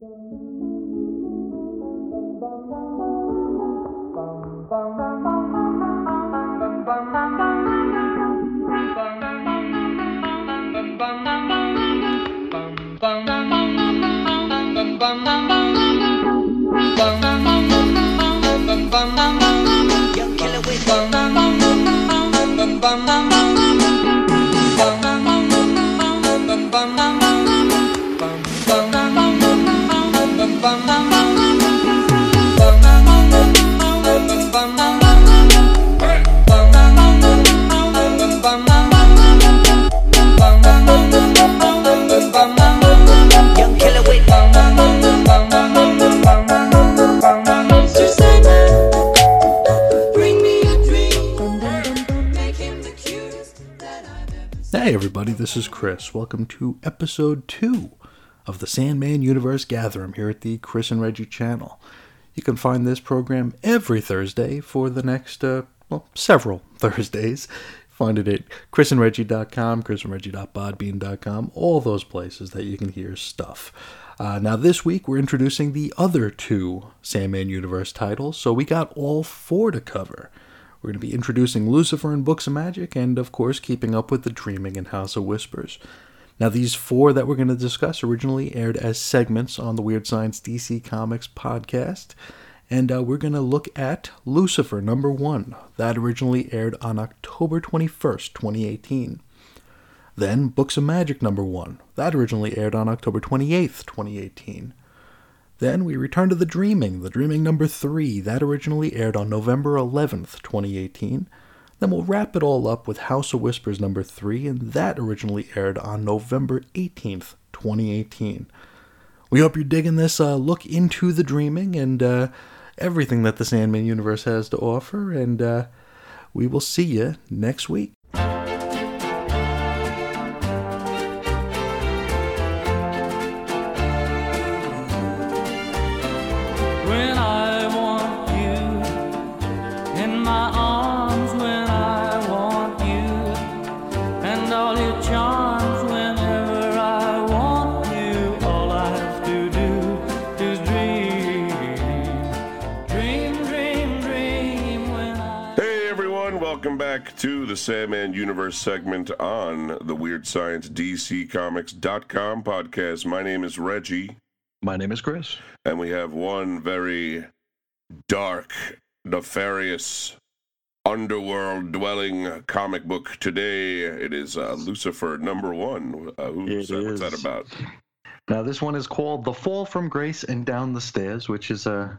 Young Hey, everybody, this is Chris. Welcome to episode two of the Sandman Universe Gather. I'm here at the Chris and Reggie channel. You can find this program every Thursday for the next, uh, well, several Thursdays. Find it at chrisandreggie.com, chrisandreggie.podbean.com, all those places that you can hear stuff. Uh, now, this week we're introducing the other two Sandman Universe titles, so we got all four to cover. We're going to be introducing Lucifer and Books of Magic, and of course, keeping up with the Dreaming and House of Whispers. Now, these four that we're going to discuss originally aired as segments on the Weird Science DC Comics podcast, and uh, we're going to look at Lucifer number one. That originally aired on October 21st, 2018. Then Books of Magic number one. That originally aired on October 28th, 2018. Then we return to The Dreaming, The Dreaming number 3. That originally aired on November 11th, 2018. Then we'll wrap it all up with House of Whispers number 3, and that originally aired on November 18th, 2018. We hope you're digging this uh, look into The Dreaming and uh, everything that the Sandman universe has to offer, and uh, we will see you next week. Back to the Sandman Universe segment on the Weird Science DC Comics.com podcast. My name is Reggie, My name is Chris. and we have one very dark, nefarious, underworld dwelling comic book today. It is uh, Lucifer number one. Uh, who's, uh, what's that about? Now, this one is called The Fall from Grace and Down the Stairs, which is uh,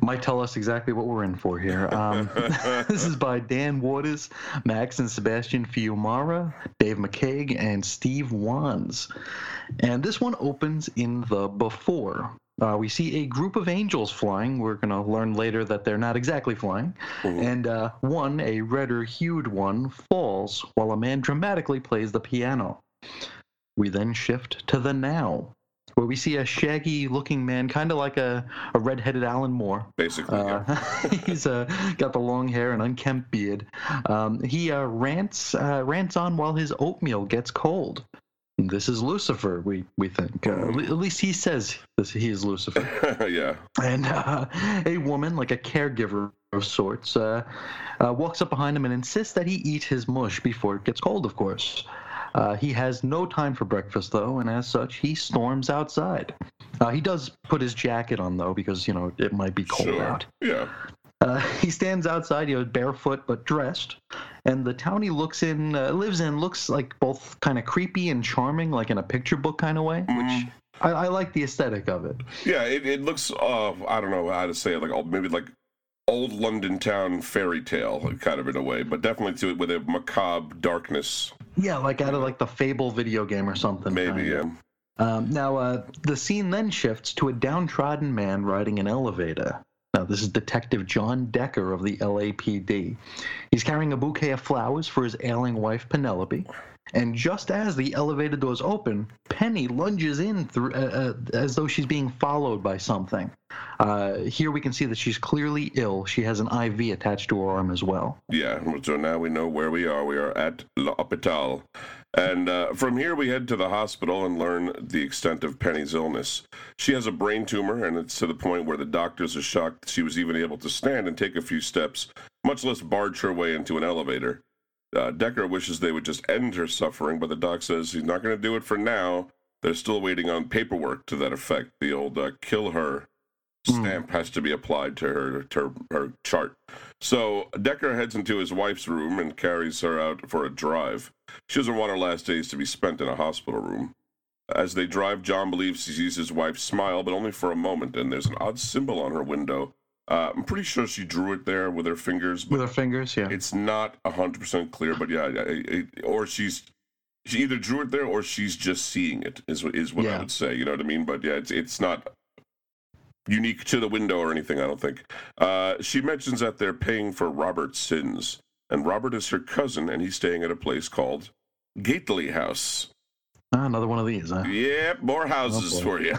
might tell us exactly what we're in for here. Um, this is by Dan Watters, Max and Sebastian Fiumara, Dave McCaig, and Steve Wands. And this one opens in the before. Uh, we see a group of angels flying. We're going to learn later that they're not exactly flying. And uh, one, a redder hued one, falls while a man dramatically plays the piano. We then shift to the now, where we see a shaggy looking man, kind of like a, a red headed Alan Moore. Basically, yeah. Uh, he's uh, got the long hair and unkempt beard. Um, he uh, rants uh, rants on while his oatmeal gets cold. This is Lucifer, we we think. Uh, at least he says this, he is Lucifer. yeah. And uh, a woman, like a caregiver of sorts, uh, uh, walks up behind him and insists that he eat his mush before it gets cold, of course. Uh, he has no time for breakfast, though, and as such, he storms outside. Uh, he does put his jacket on, though, because, you know, it might be cold Sure. out. Yeah. Uh, he stands outside, you know, barefoot but dressed, and the town he looks in, uh, lives in, looks like both kind of creepy and charming, like in a picture book kind of way, which I, I like the aesthetic of it. Yeah, it, it looks, uh, I don't know how to say it, like oh, maybe like old London town fairy tale, kind of in a way, but definitely to it with a macabre darkness, Yeah, like out of like the Fable video game or something. maybe. Yeah. Um, now, uh, the scene then shifts to a downtrodden man riding an elevator. Now, this is Detective John Decker of the LAPD. He's carrying a bouquet of flowers for his ailing wife, Penelope. And just as the elevator doors open, Penny lunges in through, uh, uh, as though she's being followed by something. Uh, here we can see that she's clearly ill. She has an IV attached to her arm as well. Yeah. So now we know where we are. We are at L'Hôpital. And uh, from here, we head to the hospital and learn the extent of Penny's illness. She has a brain tumor, and it's to the point where the doctors are shocked that she was even able to stand and take a few steps, much less barge her way into an elevator. Uh, Decker wishes they would just end her suffering, but the doc says he's not going to do it for now. They're still waiting on paperwork to that effect. The old uh, kill her stamp has to be applied to her, to her her chart. So Decker heads into his wife's room and carries her out for a drive. She doesn't want her last days to be spent in a hospital room. As they drive, John believes he sees his wife smile, but only for a moment, and there's an odd symbol on her window. Uh, I'm pretty sure she drew it there with her fingers, With her fingers, yeah. it's not 100% clear. But yeah, I- I- or she's she either drew it there or she's just seeing it. Is what- is what I would say. You know what I mean? But yeah, it's it's not unique to the window or anything. I don't think. Uh, she mentions that they're paying for Robert's sins, and Robert is her cousin, and he's staying at a place called Gately House. Ah, another one of these, huh? Yep, more houses boy. for you.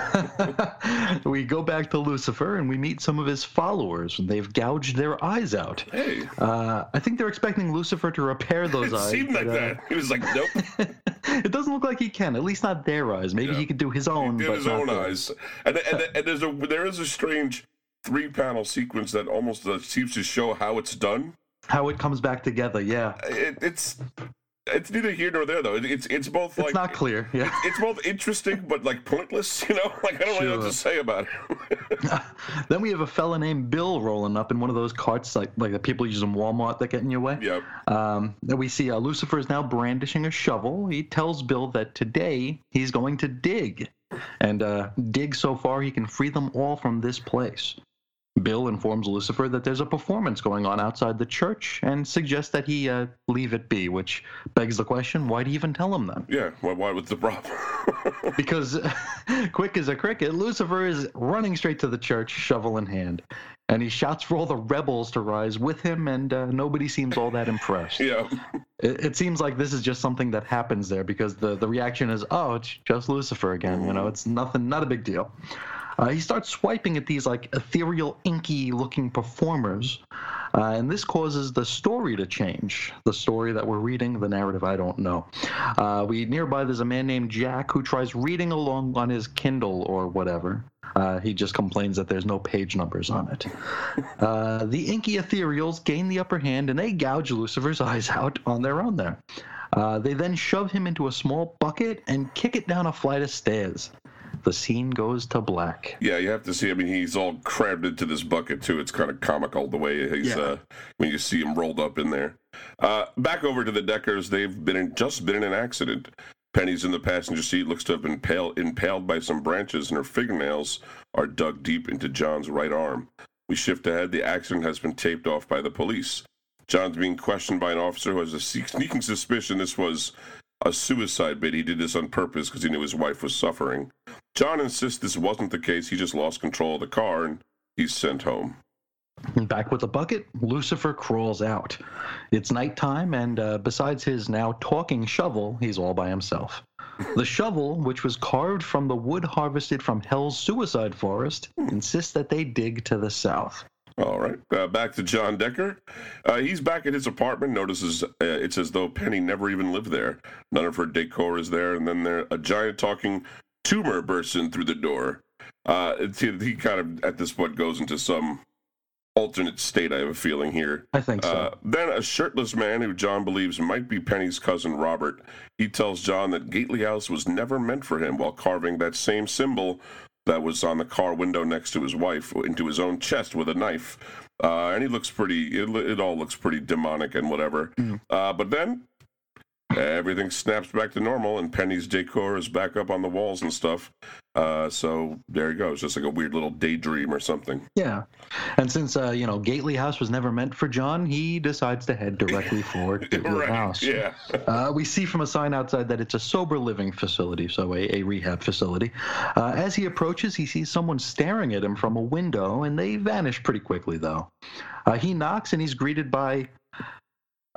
we go back to Lucifer and we meet some of his followers. and They've gouged their eyes out. Hey, Uh, I think they're expecting Lucifer to repair those it eyes. seemed like but, uh, that. He was like, nope. it doesn't look like he can. At least not their eyes. Maybe Yeah. he could do his own. in but his not own theirs. eyes. And, and, and there's a there is a strange three panel sequence that almost uh, seems to show how it's done. How it comes back together. Yeah, It, it's it's neither here nor there though. It's it's both like it's not clear. Yeah. it's both interesting but like pointless. You know, like I don't really know what to say about it. then we have a fella named Bill rolling up in one of those carts like like the people use in Walmart that get in your way. yep. Um, then we see uh, Lucifer is now brandishing a shovel. He tells Bill that today he's going to dig, and uh, dig so far he can free them all from this place. Bill informs Lucifer that there's a performance going on outside the church and suggests that he uh, leave it be, which begs the question why do you even tell him then? Yeah. Why, why was the problem? Because, quick as a cricket, Lucifer is running straight to the church, shovel in hand. And he shouts for all the rebels to rise with him, and uh, nobody seems all that impressed. yeah. It, it seems like this is just something that happens there because the, the reaction is, oh, it's just Lucifer again. You know, it's nothing, not a big deal. Uh, he starts swiping at these like ethereal, inky looking performers, uh, and this causes the story to change. The story that we're reading, the narrative, I don't know. Uh, we nearby there's a man named Jack who tries reading along on his Kindle or whatever. Uh, he just complains that there's no page numbers on it. Uh, the inky ethereals gain the upper hand and they gouge Lucifer's eyes out on their own there. Uh, they then shove him into a small bucket and kick it down a flight of stairs. The scene goes to black. Yeah, you have to see. I mean, he's all crammed into this bucket too. It's kind of comical the way he's Yeah. uh, when you see him rolled up in there. Uh, back over to the Deckers. They've been in, just been in an accident. Penny's in the passenger seat. Looks to have been impaled, impaled by some branches, and her fingernails are dug deep into John's right arm. We shift ahead. The accident has been taped off by the police. John's being questioned by an officer who has a sneaking suspicion this was a suicide bid. He did this on purpose because he knew his wife was suffering. John insists this wasn't the case. He just lost control of the car and he's sent home. Back with the bucket, Lucifer crawls out. It's nighttime, and uh, besides his now talking shovel, he's all by himself. The shovel, which was carved from the wood harvested from Hell's suicide forest, insists that they dig to the south. All right, uh, back to John Decker. Uh, he's back at his apartment. Notices uh, it's as though Penny never even lived there. None of her decor is there, and then there a giant talking tumor bursts in through the door. Uh, it's, he kind of at this point goes into some alternate state. I have a feeling here. I think so. Uh, then a shirtless man who John believes might be Penny's cousin Robert. He tells John that Gately House was never meant for him while carving that same symbol that was on the car window next to his wife into his own chest with a knife. Uh, and he looks pretty, it, it all looks pretty demonic and whatever. Uh, but then everything snaps back to normal and Penny's decor is back up on the walls and stuff. Uh, so there you go. It's just like a weird little daydream or something. yeah. And since, uh, you know, Gately House was never meant for John, he decides to head directly for Gately right. House. Yeah. Uh, we see from a sign outside that it's a sober living facility, so a, a rehab facility. Uh, as he approaches, he sees someone staring at him from a window, and they vanish pretty quickly, though. Uh, he knocks, and he's greeted by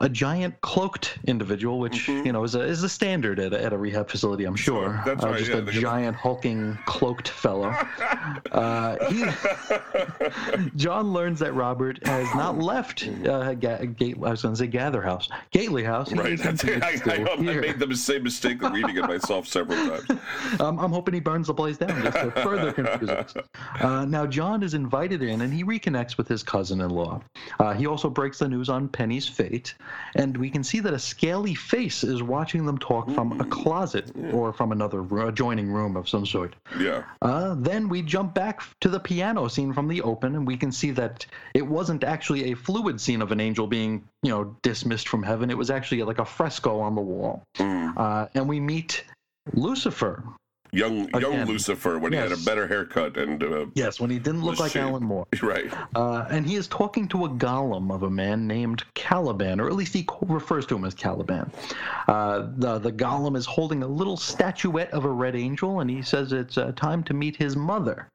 a giant cloaked individual, which Mhm. you know is a is a standard at a, at a rehab facility, I'm sure. Sure, that's Uh, right, Just yeah, a giant hulking cloaked fellow. Uh, he, John learns that Robert has not left uh, Ga- Gate. I was going to say Gather House, Gately House. He right. That's it. I, I, I made the same mistake of reading it myself several times. Um, I'm hoping he burns the place down just to further confuse us. Uh, now, John is invited in and he reconnects with his cousin in law. Uh, he also breaks the news on Penny's fate, and we can see that a scaly face is watching them talk from a closet or from another adjoining room of some sort. Yeah. Uh, then we jump back to the piano scene from the open, and we can see that it wasn't actually a fluid scene of an angel being, you know, dismissed from heaven. It was actually like a fresco on the wall. Mm. Uh, and we meet Lucifer. Young young Lucifer when he had a better haircut and uh, Yes, when he didn't look like she- Alan Moore. right. Uh, and he is talking to a golem of a man named Caliban, or at least he refers to him as Caliban. Uh, the, the golem is holding a little statuette of a red angel, and he says it's uh, time to meet his mother.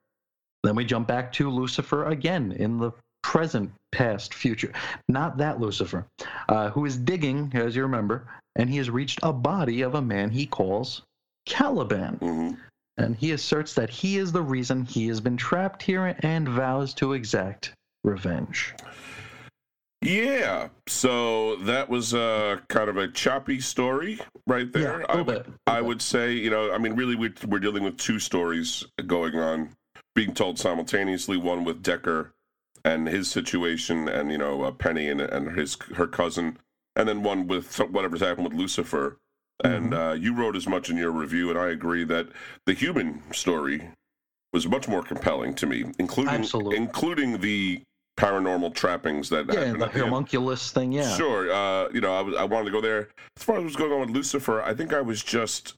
Then we jump back to Lucifer again in the present, past, future. Not that Lucifer, uh, who is digging, as you remember, and he has reached a body of a man he calls Caliban hmm and he asserts that he is the reason he has been trapped here and vows to exact revenge. Yeah. So that was uh, kind of a choppy story right there. Yeah, a I little would bit, I would say, you know, I mean, really, we're, we're dealing with two stories going on, being told simultaneously. One with Decker and his situation, and you know, uh, Penny and and his her cousin, and then one with whatever's happened with Lucifer. And Mm-hmm. uh, you wrote as much in your review, and I agree that the human story was much more compelling to me, including Absolutely. including the paranormal trappings that Yeah, happened the at the end. homunculus thing, yeah. Sure. Uh, you know, I, was, I wanted to go there. As far as what's going on with Lucifer, I think I was just,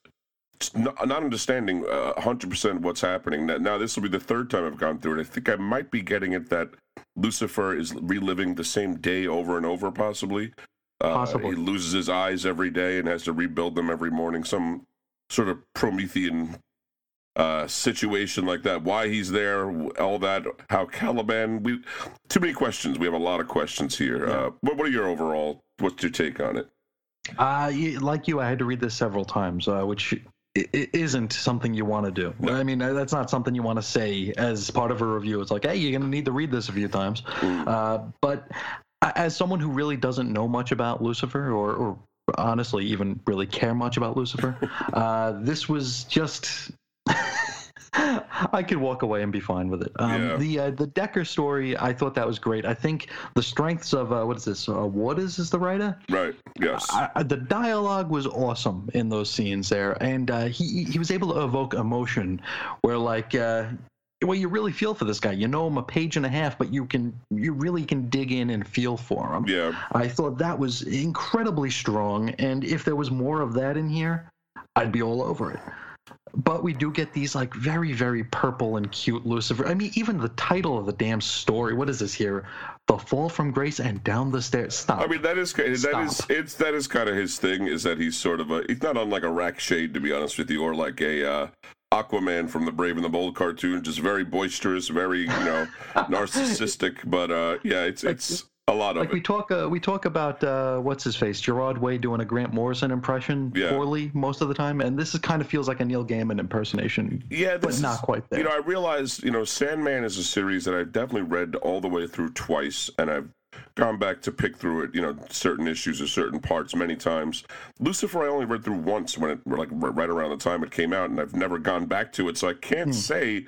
just not, not understanding uh, 100% what's happening. Now, now, this will be the third time I've gone through it. I think I might be getting it that Lucifer is reliving the same day over and over, possibly. Uh, Possibly. He loses his eyes every day and has to rebuild them every morning. Some sort of Promethean uh, situation like that. Why he's there, all that. How Caliban. We too many questions. We have a lot of questions here. Uh, what, what are your overall? What's your take on it? Uh, y- like you, I had to read this several times, uh, which i- i- isn't something you want to do. No. I mean, uh, that's not something you want to say as part of a review. It's like, hey, you're going to need to read this a few times. Mm. Uh, but as someone who really doesn't know much about Lucifer, or, or honestly even really care much about Lucifer, uh, this was just. I could walk away and be fine with it. Um, Yeah. The uh, the Decker story, I thought that was great. I think the strengths of uh, what is this? Uh, what is is the writer? Right. Yes. I, I- the dialogue was awesome in those scenes there, and uh, he he was able to evoke emotion, where like. Well, you really feel for this guy. You know him a page and a half, but you can you really can dig in and feel for him. yeah. I thought that was incredibly strong, and if there was more of that in here, I'd be all over it. But we do get these like very, very purple and cute Lucifer. I mean, even the title of the damn story. What is this here? The fall from grace and down the stairs. Stop. I mean that is that is Stop. it's that is kind of his thing. Is that he's sort of a he's not unlike a Rac Shade to be honest with you, or like a uh, Aquaman from the Brave and the Bold cartoon, just very boisterous, very you know narcissistic. But uh, yeah, it's it's a lot of like we talk, uh, we talk about uh, what's his face, Gerard Way doing a Grant Morrison impression Yeah. poorly most of the time, and this is kind of feels like a Neil Gaiman impersonation, Yeah, but this not quite there. You know, I realized, you know, Sandman is a series that I've definitely read all the way through twice, and I've gone back to pick through it, you know, certain issues or certain parts many times. Lucifer, I only read through once when it, like, right around the time it came out, and I've never gone back to it, so I can't Hmm. say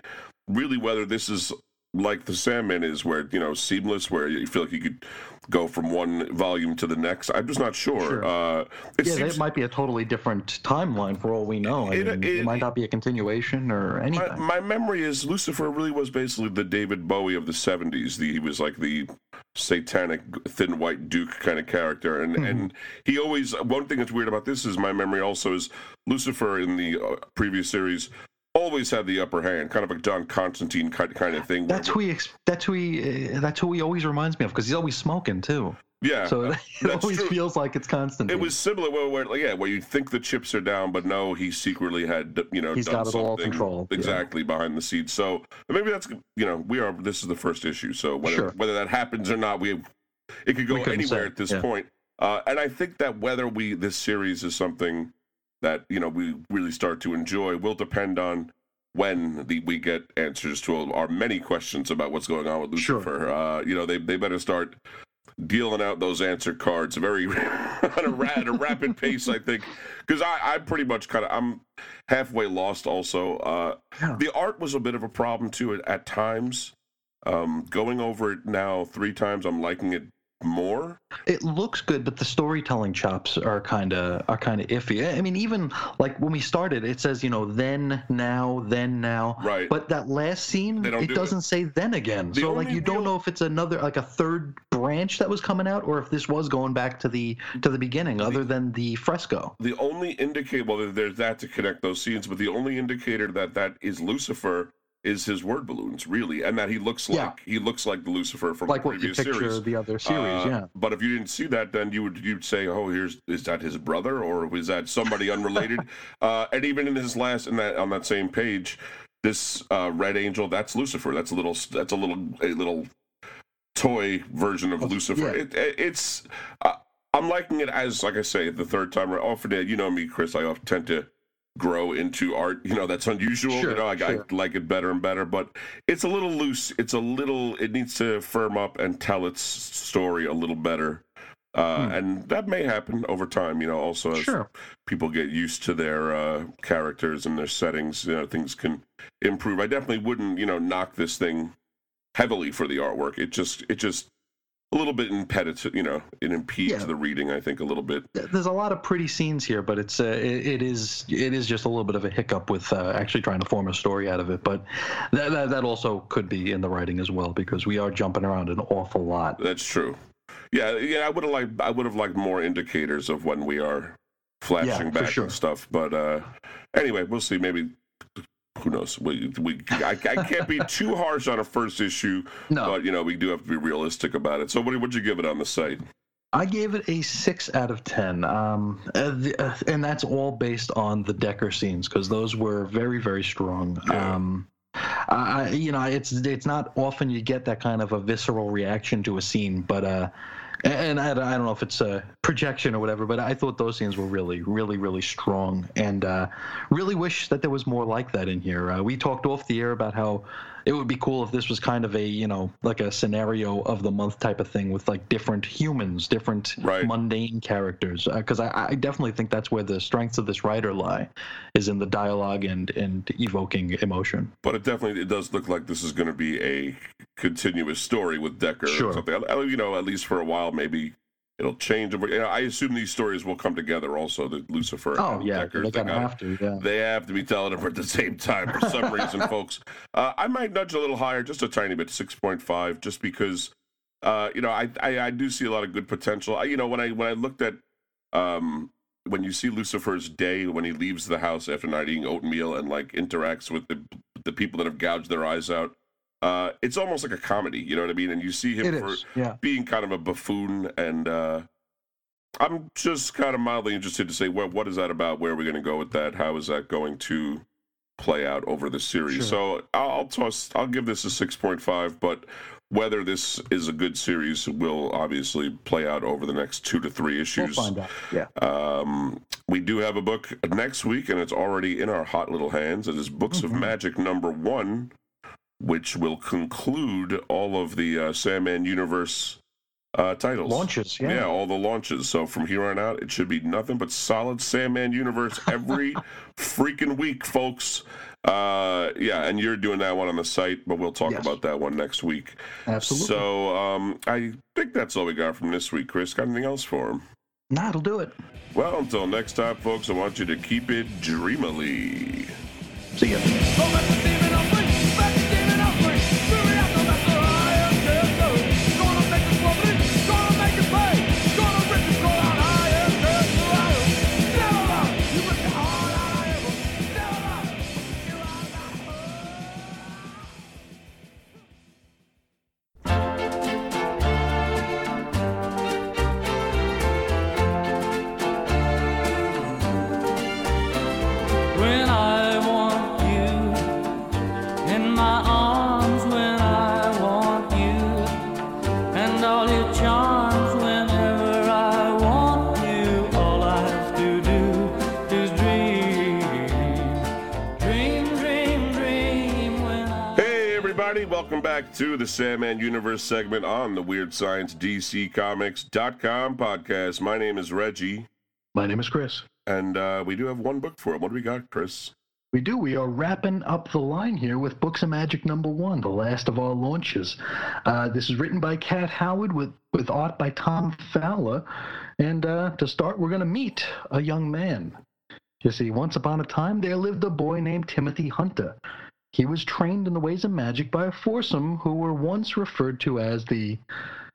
really whether this is like the Sandman is, where, you know, seamless, where you feel like you could go from one volume to the next. I'm just not sure. Sure. Uh, it yeah, seems, that might be a totally different timeline for all we know. I It- mean, it- it, might not be a continuation or anything. My, my memory is Lucifer really was basically the David Bowie of the 70s. The, he was like the satanic, thin white Duke kind of character. And, and he always, one thing that's weird about this is my memory also is Lucifer in the uh, previous series always had the upper hand, kind of a John Constantine kind kind of thing. that's who he. That's who he. Uh, that's who he always reminds me of because he's always smoking too. yeah. So it that's always true. feels like it's constant. it was similar where, where like, yeah, where you think the chips are down, but no, he secretly had, you know, He's done got it all something controlled, yeah. exactly behind the scenes. So maybe that's, you know, we are. This is the first issue, so whether Sure. whether that happens or not, we it could go anywhere say, at this yeah. point. Uh, and I think that whether we this series is something that you know we really start to enjoy will depend on when the, we get answers to our many questions about what's going on with Sure. Lucifer. Uh, you know, they they better start dealing out those answer cards very at a, at a rapid pace. I think because I I pretty much kind of I'm halfway lost. Also, uh, Yeah. the art was a bit of a problem too at, at times. Um, going over it now three times, I'm liking it more. It looks good, but the storytelling chops are kind of are kind of iffy. I mean, even like when we started, it says you know then now then now. Right. But that last scene, it do doesn't say then again. The so like you don't know if it's another like a third branch that was coming out, or if this was going back to the to the beginning, other than the fresco. The only indicator, well, there's that to connect those scenes, but the only indicator that that is Lucifer is his word balloons, really, and that he looks Yeah. like he looks like the Lucifer from Like the what you previous picture series. the other series, Uh, yeah. But if you didn't see that, then you would you'd say, "Oh, here's is that his brother, or is that somebody unrelated?" uh, and even in his last in that on that same page, this uh, red angel, that's Lucifer. That's a little that's a little a little toy version of Lucifer. yeah. It, it, it's uh, I'm liking it as like I say the third time. Often, you know me, Chris. I often tend to grow into art. You know that's unusual. you know, I, sure. I like it better and better, but it's a little loose. It's a little. It needs to firm up and tell its story a little better. Uh, Hmm. And that may happen over time, you know. Also, as Sure. people get used to their uh, characters and their settings, you know, things can improve. I definitely wouldn't, you know, knock this thing heavily for the artwork. It just, it just a little bit impeded, you know, it impedes Yeah. the reading. I think a little bit. There's a lot of pretty scenes here, but it's uh, it, it is it is just a little bit of a hiccup with uh, actually trying to form a story out of it. But that, that that also could be in the writing as well because we are jumping around an awful lot. That's true. Yeah, yeah. I would have liked, I would have liked more indicators of when we are flashing Yeah, back sure. and stuff. But uh, anyway, we'll see. Maybe. Who knows? We, we I, I can't be too harsh on a first issue, No. but you know we do have to be realistic about it. So, what would you give it on the site? I gave it a six out of ten, um, uh, the, uh, and that's all based on the Decker scenes because those were very, very strong. Yeah. Um, I, I- you know, it's it's not often you get that kind of a visceral reaction to a scene, but uh, and I, don't know if it's a projection or whatever, but I thought those scenes were really, really, really strong, and uh, really wish that there was more like that in here. Uh, we talked off the air about how it would be cool if this was kind of a you know like a scenario of the month type of thing with like different humans, different Right. mundane characters. Uh, because I, I definitely think that's where the strengths of this writer lie, is in the dialogue and and evoking emotion. But it definitely it does look like this is going to be a continuous story with Decker Sure. or something. I- You know, at least for a while, maybe it'll change. But, you know, I assume these stories will come together also. The Lucifer Oh and yeah, they're they gotta- have to. Yeah. They have to be telling them at the same time for some reason, folks. Uh, I might nudge a little higher, just a tiny bit, six point five, just because uh, you know I, I I do see a lot of good potential. I, you know, when I when I looked at um, when you see Lucifer's day when he leaves the house after not eating oatmeal and like interacts with the the people that have gouged their eyes out, uh, it's almost like a comedy. You know what I mean? And you see him for. Yeah. being kind of a buffoon and uh I'm just kind of mildly interested to say what what is that about? Where are we going to go with that? How is that going to play out over the series? Sure. So I'll, I'll toss. I'll give this a six point five, but whether this is a good series will obviously play out over the next two to three issues. We'll find out. Yeah. Um, we do have a book next week, and it's already in our hot little hands. It is Books of Mhm. Magic number one, which will conclude all of the uh, Sandman universe uh, titles. Launches. Yeah. Yeah, all the launches. So from here on out, it should be nothing but solid Sandman universe every freaking week, folks. Uh, yeah, and you're doing that one on the site, but we'll talk Yes. about that one next week. Absolutely. So um, I think that's all we got from this week, Chris. Got anything else for him? Nah, it'll do it. Well, until next time, folks, I want you to keep it dreamily. See ya. To the Sandman Universe segment on the Weird Science DC Comics.com podcast. My name is Reggie, My name is Chris. and uh, we do have one book for it. What do we got, Chris? We do. We are wrapping up the line here with Books of Magic number one, the last of our launches. Uh, this is written by Kat Howard with, with art by Tom Fowler. And uh, to start, we're going to meet a young man. You see, once upon a time, there lived a boy named Timothy Hunter. He was trained in the ways of magic by a foursome who were once referred to as the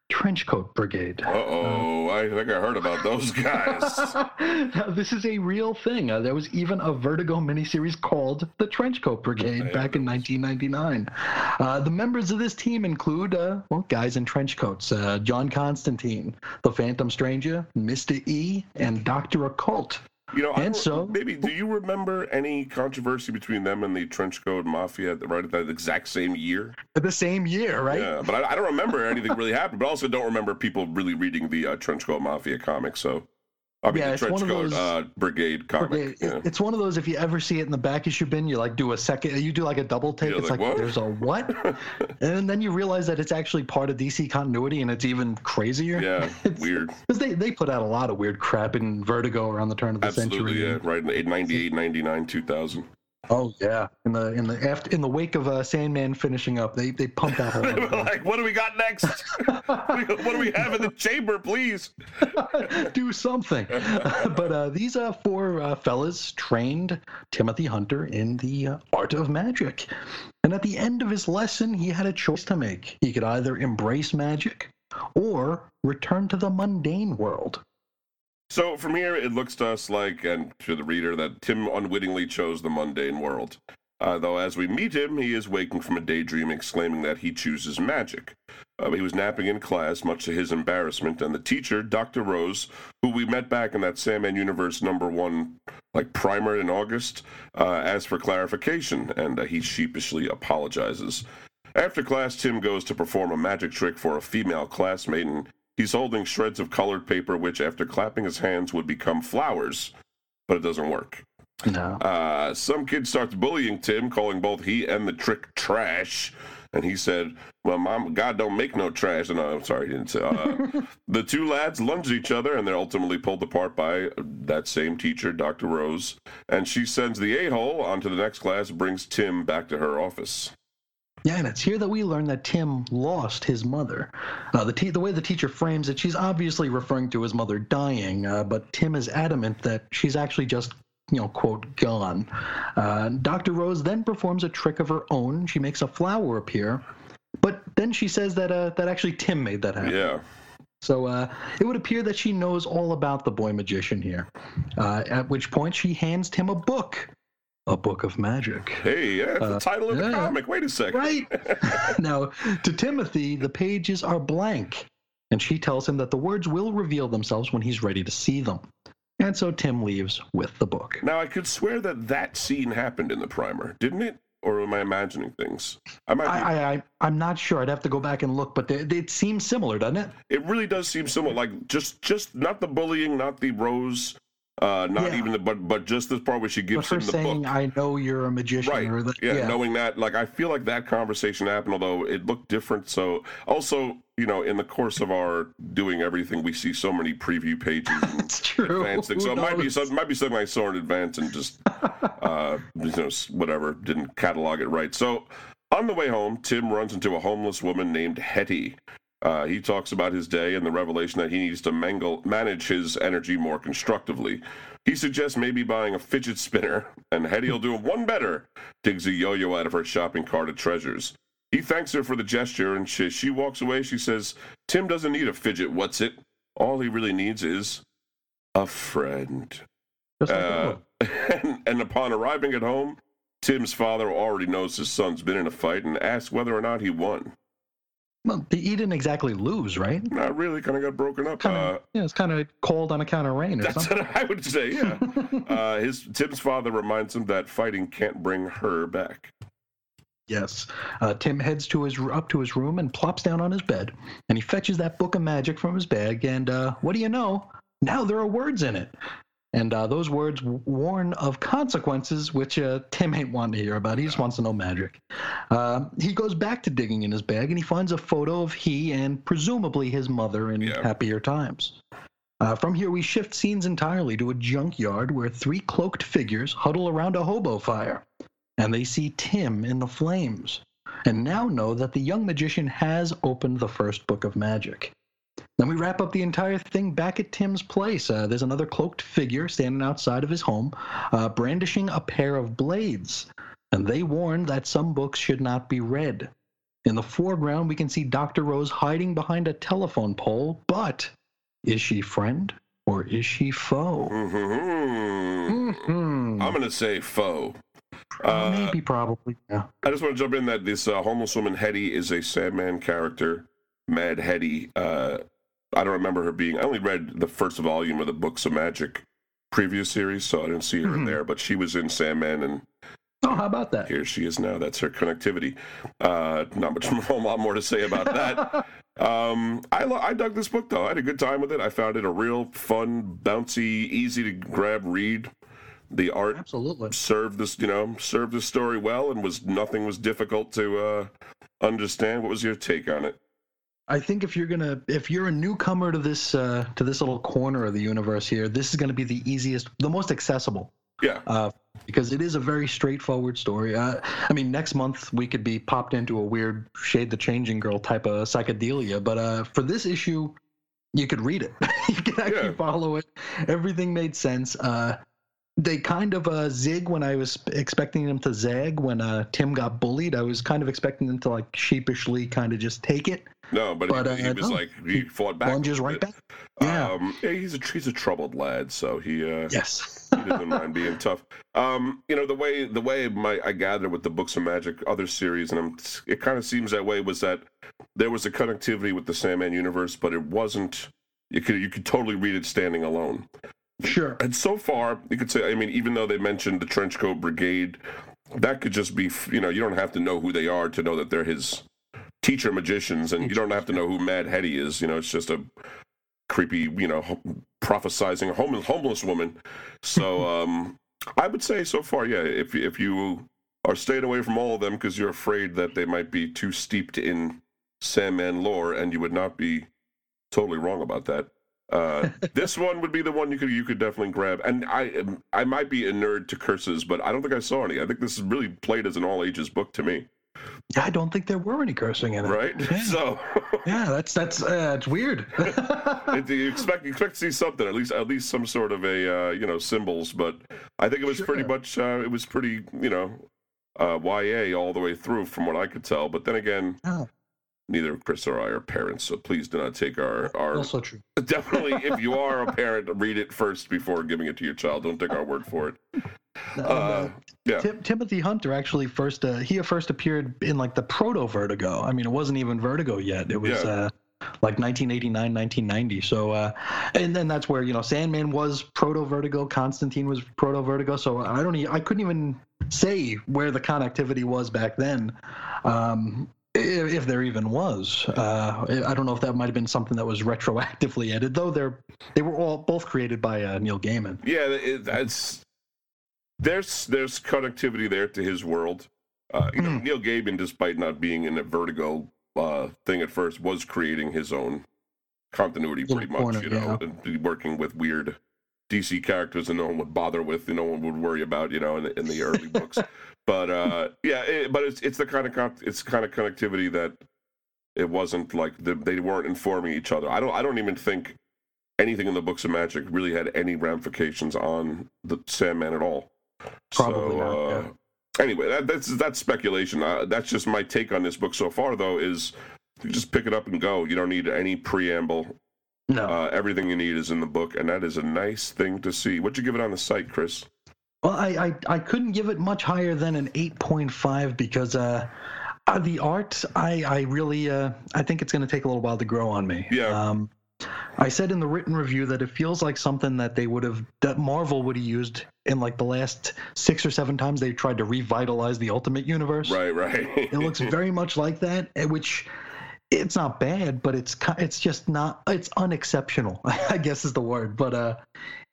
Trenchcoat Brigade. Uh oh, I think I heard about those guys. now, this is a real thing. Uh, there was even a Vertigo miniseries called The Trenchcoat Brigade back in 1999. Uh, the members of this team include, uh, well, guys in trench coats uh, John Constantine, The Phantom Stranger, Mr. E, and Dr. Occult. You know, And don't- so- maybe do you remember any controversy between them and the trench Trenchcoat Mafia right at that exact same year? The same year, right? Yeah, but I, I don't remember anything really happened. But I also don't remember people really reading the uh, Trenchcoat Mafia comic. So, I mean, Yeah, the it's one of those- uh, Brigade comic. It- yeah. It's one of those if you ever see it in the back issue bin, you like do a second, you do like a double take. Yeah, it's like, like, there's a what, and then you realize that it's actually part of DC continuity, and it's even crazier. Yeah, It's- weird. Because they, they put out a lot of weird crap in Vertigo around the turn of the Absolutely, century. yeah. Right in the 98, 99, 2000. Oh yeah. In the in the after in the wake of uh, Sandman finishing up, they they pumped out They were like, what do we got next? what do we have in the chamber, please? do something. but uh, these uh, four uh, fellas trained Timothy Hunter in the uh, art of magic. And at the end of his lesson, he had a choice to make. He could either embrace magic or return to the mundane world. So from here, it looks to us like, and to the reader, that Tim unwittingly chose the mundane world. Uh, though as we meet him, he is waking from a daydream, exclaiming that he chooses magic. Uh, he was napping in class, much to his embarrassment, and the teacher, Dr. Rose, who we met back in that Sandman Universe number one, like primer in August, uh, asks for clarification, and uh, he sheepishly apologizes. After class, Tim goes to perform a magic trick for a female classmate, and he's holding shreds of colored paper, which, after clapping his hands, would become flowers. But it doesn't work. No. Uh, some kid starts bullying Tim, calling both he and the trick trash. And he said, "Well, mom, God don't make no trash." And I'm sorry, he didn't say. Uh, the two lads lunge at each other, and they're ultimately pulled apart by that same teacher, Dr. Rose. And she sends the a-hole onto the next class, brings Tim back to her office. Yeah, and it's here that we learn that Tim lost his mother. Uh, the, te- the way the teacher frames it, she's obviously referring to his mother dying, uh, but Tim is adamant that she's actually just, you know, quote, gone. Uh, Dr. Rose then performs a trick of her own. She makes a flower appear, but then she says that uh, that actually Tim made that happen. Yeah. So uh, it would appear that she knows all about the boy magician here. Uh, at which point she hands Tim a book, a book of magic. Hey, yeah, that's the Uh, title of the yeah. comic. Wait a second. Right. now, to Timothy, the pages are blank, and she tells him that the words will reveal themselves when he's ready to see them. And so Tim leaves with the book. Now, I could swear that that scene happened in the primer, didn't it? Or am I imagining things? I might. Be. I, I, I, I'm not sure. I'd have to go back and look, but they, it seems similar, doesn't it? It really does seem similar. Like just, just not the bullying, not the rose, uh, not Yeah. even the, but, but just this part where she gives him the saying, book. "I know you're a magician," Right. the, yeah, knowing that, like, I feel like that conversation happened, although it looked different. So, also, you know, in the course of our doing everything, we see so many preview pages and it's true. advanced things. So it might be, knows? so it might be something I saw in advance and just, uh, you know, whatever, didn't catalog it right. So, on the way home, Tim runs into a homeless woman named Hetty. Uh, he talks about his day and the revelation that he needs to mangle, manage his energy more constructively. He suggests maybe buying a fidget spinner, and Hetty will do one better. Digs a yo-yo out of her shopping cart of treasures. He thanks her for the gesture, and she, she walks away. She says, "Tim doesn't need a fidget. What's it? All he really needs is a friend." Like Uh, and, and upon arriving at home, Tim's father already knows his son's been in a fight and asks whether or not he won. Well, he didn't exactly lose, right? Not really, kind of got broken up. Kind Uh, yeah, it's kind of cold on account of rain or That's something. what I would say, yeah. uh, his Tim's father reminds him that fighting can't bring her back. Yes. Uh, Tim heads to his up to his room and plops down on his bed, and he fetches that book of magic from his bag. And uh, what do you know? Now there are words in it. And uh, those words warn of consequences, which uh, Tim ain't wanting to hear about. He just wants to know magic. Uh, he goes back to digging in his bag and he finds a photo of he and presumably his mother in Yeah. happier times. Uh, from here, we shift scenes entirely to a junkyard where three cloaked figures huddle around a hobo fire. And they see Tim in the flames, and now know that the young magician has opened the first book of magic. Then we wrap up the entire thing back at Tim's place. Uh, there's another cloaked figure standing outside of his home, uh, brandishing a pair of blades. And they warn that some books should not be read. In the foreground, we can see Dr. Rose hiding behind a telephone pole, but is she friend or is she foe? Mhm. Hmm. I'm gonna say foe. Uh, Maybe, probably. Yeah. I just want to jump in that this uh, homeless woman Hetty is a Sandman character. Mad Hetty. Uh, I don't remember her being. I only read the first volume of the Books of Magic previous series, so I didn't see her in Mhm. there. But she was in Sandman, and Oh, how about that? here she is now. That's her connectivity. Uh, not much, a lot more to say about that. Um, I lo- I dug this book though. I had a good time with it. I found it a real fun, bouncy, easy to grab read. The art Absolutely. served this, you know, served the story well, and was nothing was difficult to uh, understand. What was your take on it? I think if you're gonna, if you're a newcomer to this, uh, to this little corner of the universe here, this is gonna be the easiest, the most accessible, Yeah, uh, because it is a very straightforward story. Uh, I mean, next month we could be popped into a weird shade the changing girl type of psychedelia, but uh, for this issue, you could read it. you could actually Yeah. follow it. Everything made sense. Uh, they kind of uh, zig when I was expecting them to zag when uh, Tim got bullied. I was kind of expecting them to like sheepishly kind of just take it. No, but, But, he, he uh, was no. like he fought back. Lunges right back. Yeah. Um, yeah, he's a he's a troubled lad, so he uh, Yes. he doesn't mind being tough. Um, you know the way the way my I gather with the books of magic other series, and I'm, it kind of seems that way was that there was a connectivity with the Sandman universe, but it wasn't. You could you could totally read it standing alone. Sure. And so far, you could say, I mean, even though they mentioned the trench coat Brigade, that could just be, you know, you don't have to know who they are to know that they're his teacher magicians, and you don't have to know who Mad Hetty is. You know, it's just a creepy, you know, prophesizing homeless homeless woman. So, um, I would say so far, yeah. If if you are staying away from all of them because you're afraid that they might be too steeped in Sandman lore, and you would not be totally wrong about that. Uh, this one would be the one you could you could definitely grab. And I I might be a nerd to curses, but I don't think I saw any. I think this is really played as an all ages book to me, I don't think there were any cursing in it. right? Yeah. So Yeah, that's that's uh, it's weird. it, you expect you expect to see something at least at least some sort of a uh, you know symbols, but I think it was pretty much uh, it was pretty you know uh, YA all the way through from what I could tell. But then again. Oh. Neither Chris or I are parents, so please do not take our, our also true. definitely if you are a parent, read it first before giving it to your child. Don't take our word for it. Uh, yeah. Tim, Timothy Hunter actually first uh, he first appeared in like the proto Vertigo. I mean, it wasn't even Vertigo yet. It was Yeah. uh, like 1989, 1990. So, uh, and then that's where you know Sandman was proto Vertigo, Constantine was proto Vertigo. So I don't, i couldn't even say where the connectivity was back then. Um, if, if there even was, uh, I don't know if that might have been something that was retroactively added. Though they're they were all both created by uh, Neil Gaiman. Yeah, it, it's there's there's connectivity there to his world. Uh, you know, Hmm. Neil Gaiman, despite not being in a Vertigo uh, thing at first, was creating his own continuity pretty much. corner, you know, yeah. and working with weird DC characters that no one would bother with, and no one would worry about. You know, in the, in the early books. But uh, yeah, it, but it's it's the kind of con- it's kind of connectivity that it wasn't like the, they weren't informing each other. I don't I don't even think anything in the books of magic really had any ramifications on the Sandman at all. Probably so, not, uh, yeah. Anyway, that, that's that's speculation. Uh, that's just my take on this book so far, though. Is you just pick it up and go. You don't need any preamble. No. Uh, everything you need is in the book, and that is a nice thing to see. What'd you give it on the site, Chris? Well, I, I, I couldn't give it much higher than an 8.5 because uh, uh, the art, I, I really, uh, I think it's going to take a little while to grow on me. Yeah. Um, I said in the written review that it feels like something that they would have, that Marvel would have used in like the last six or seven times they tried to revitalize the Ultimate Universe. Right, right. It looks very much like that, eh, which it's not bad, but it's it's just not it's unexceptional. I guess is the word. But uh,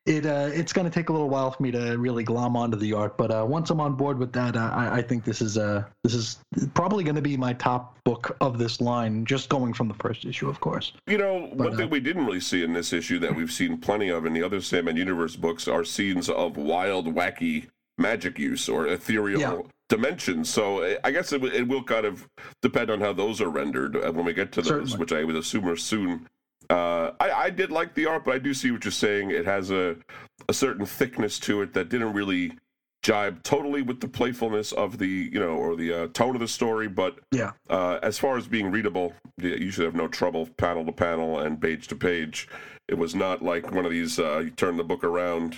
it uh, it's going to take a little while for me to really glom onto the art. But uh, once I'm on board with that, uh, I, I think this is uh this is probably going to be my top book of this line, just going from the first issue, of course. You know, But, one thing uh, we didn't really see in this issue that we've seen plenty of in the other Sandman Universe books are scenes of wild, wacky magic use or ethereal Yeah. Dimensions. So I guess it, it will kind of depend on how those are rendered uh, when we get to those, Certainly. which I would assume are soon. Uh, I, I did like the art, but I do see what you're saying. It has a, a certain thickness to it that didn't really jibe totally with the playfulness of the, you know, or the uh, tone of the story, but Yeah. uh, as far as being readable, you should have no trouble panel to panel and page to page. It was not like one of these uh, you turn the book around,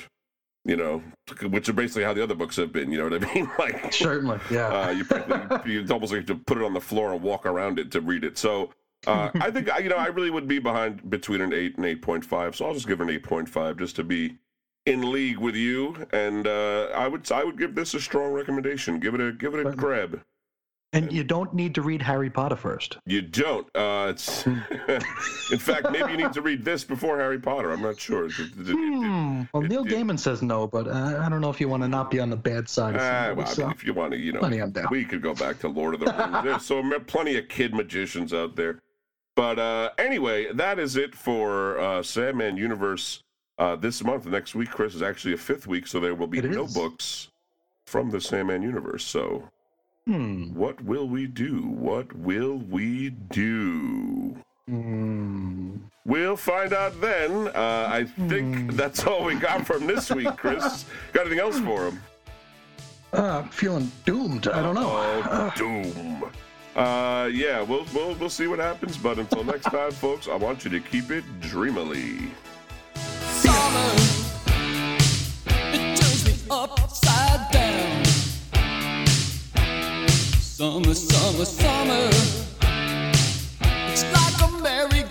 you know, which are basically how the other books have been. You know what I mean? Like, Certainly. Yeah. uh, you practically, you almost like to put it on the floor and walk around it to read it. So. Uh, I think you know I really would be behind between an eight and eight point five, so I'll just give it an eight point five just to be in league with you. And uh, I would I would give this a strong recommendation. Give it a give it a grab. And you don't need to read Harry Potter first. You don't. Uh, it's in fact maybe you need to read this before Harry Potter. I'm not sure. It- it- it- Hmm. Well, Neil Gaiman says no, but uh, I don't know if you want to not be on the bad side of things. well, I so. mean, if you want to, you know, Plenty I'm down. we could go back to Lord of the Rings. There's so plenty of kid magicians out there. But uh, anyway, that is it for uh, Sandman Universe uh, this month. Next week, Chris, is actually a fifth week, so there will be no books from the Sandman Universe. So, Hmm. what will we do? What will we do? Hmm. We'll find out then. Uh, I think that's all we got from this week, Chris. got anything else for him? Uh, feeling doomed. I don't know. Oh, doom. Uh, yeah, we'll, we'll we'll see what happens. But until next time, folks, I want you to keep it dreamily. Summer, Summer, summer, summer, it's like a merry-go-round.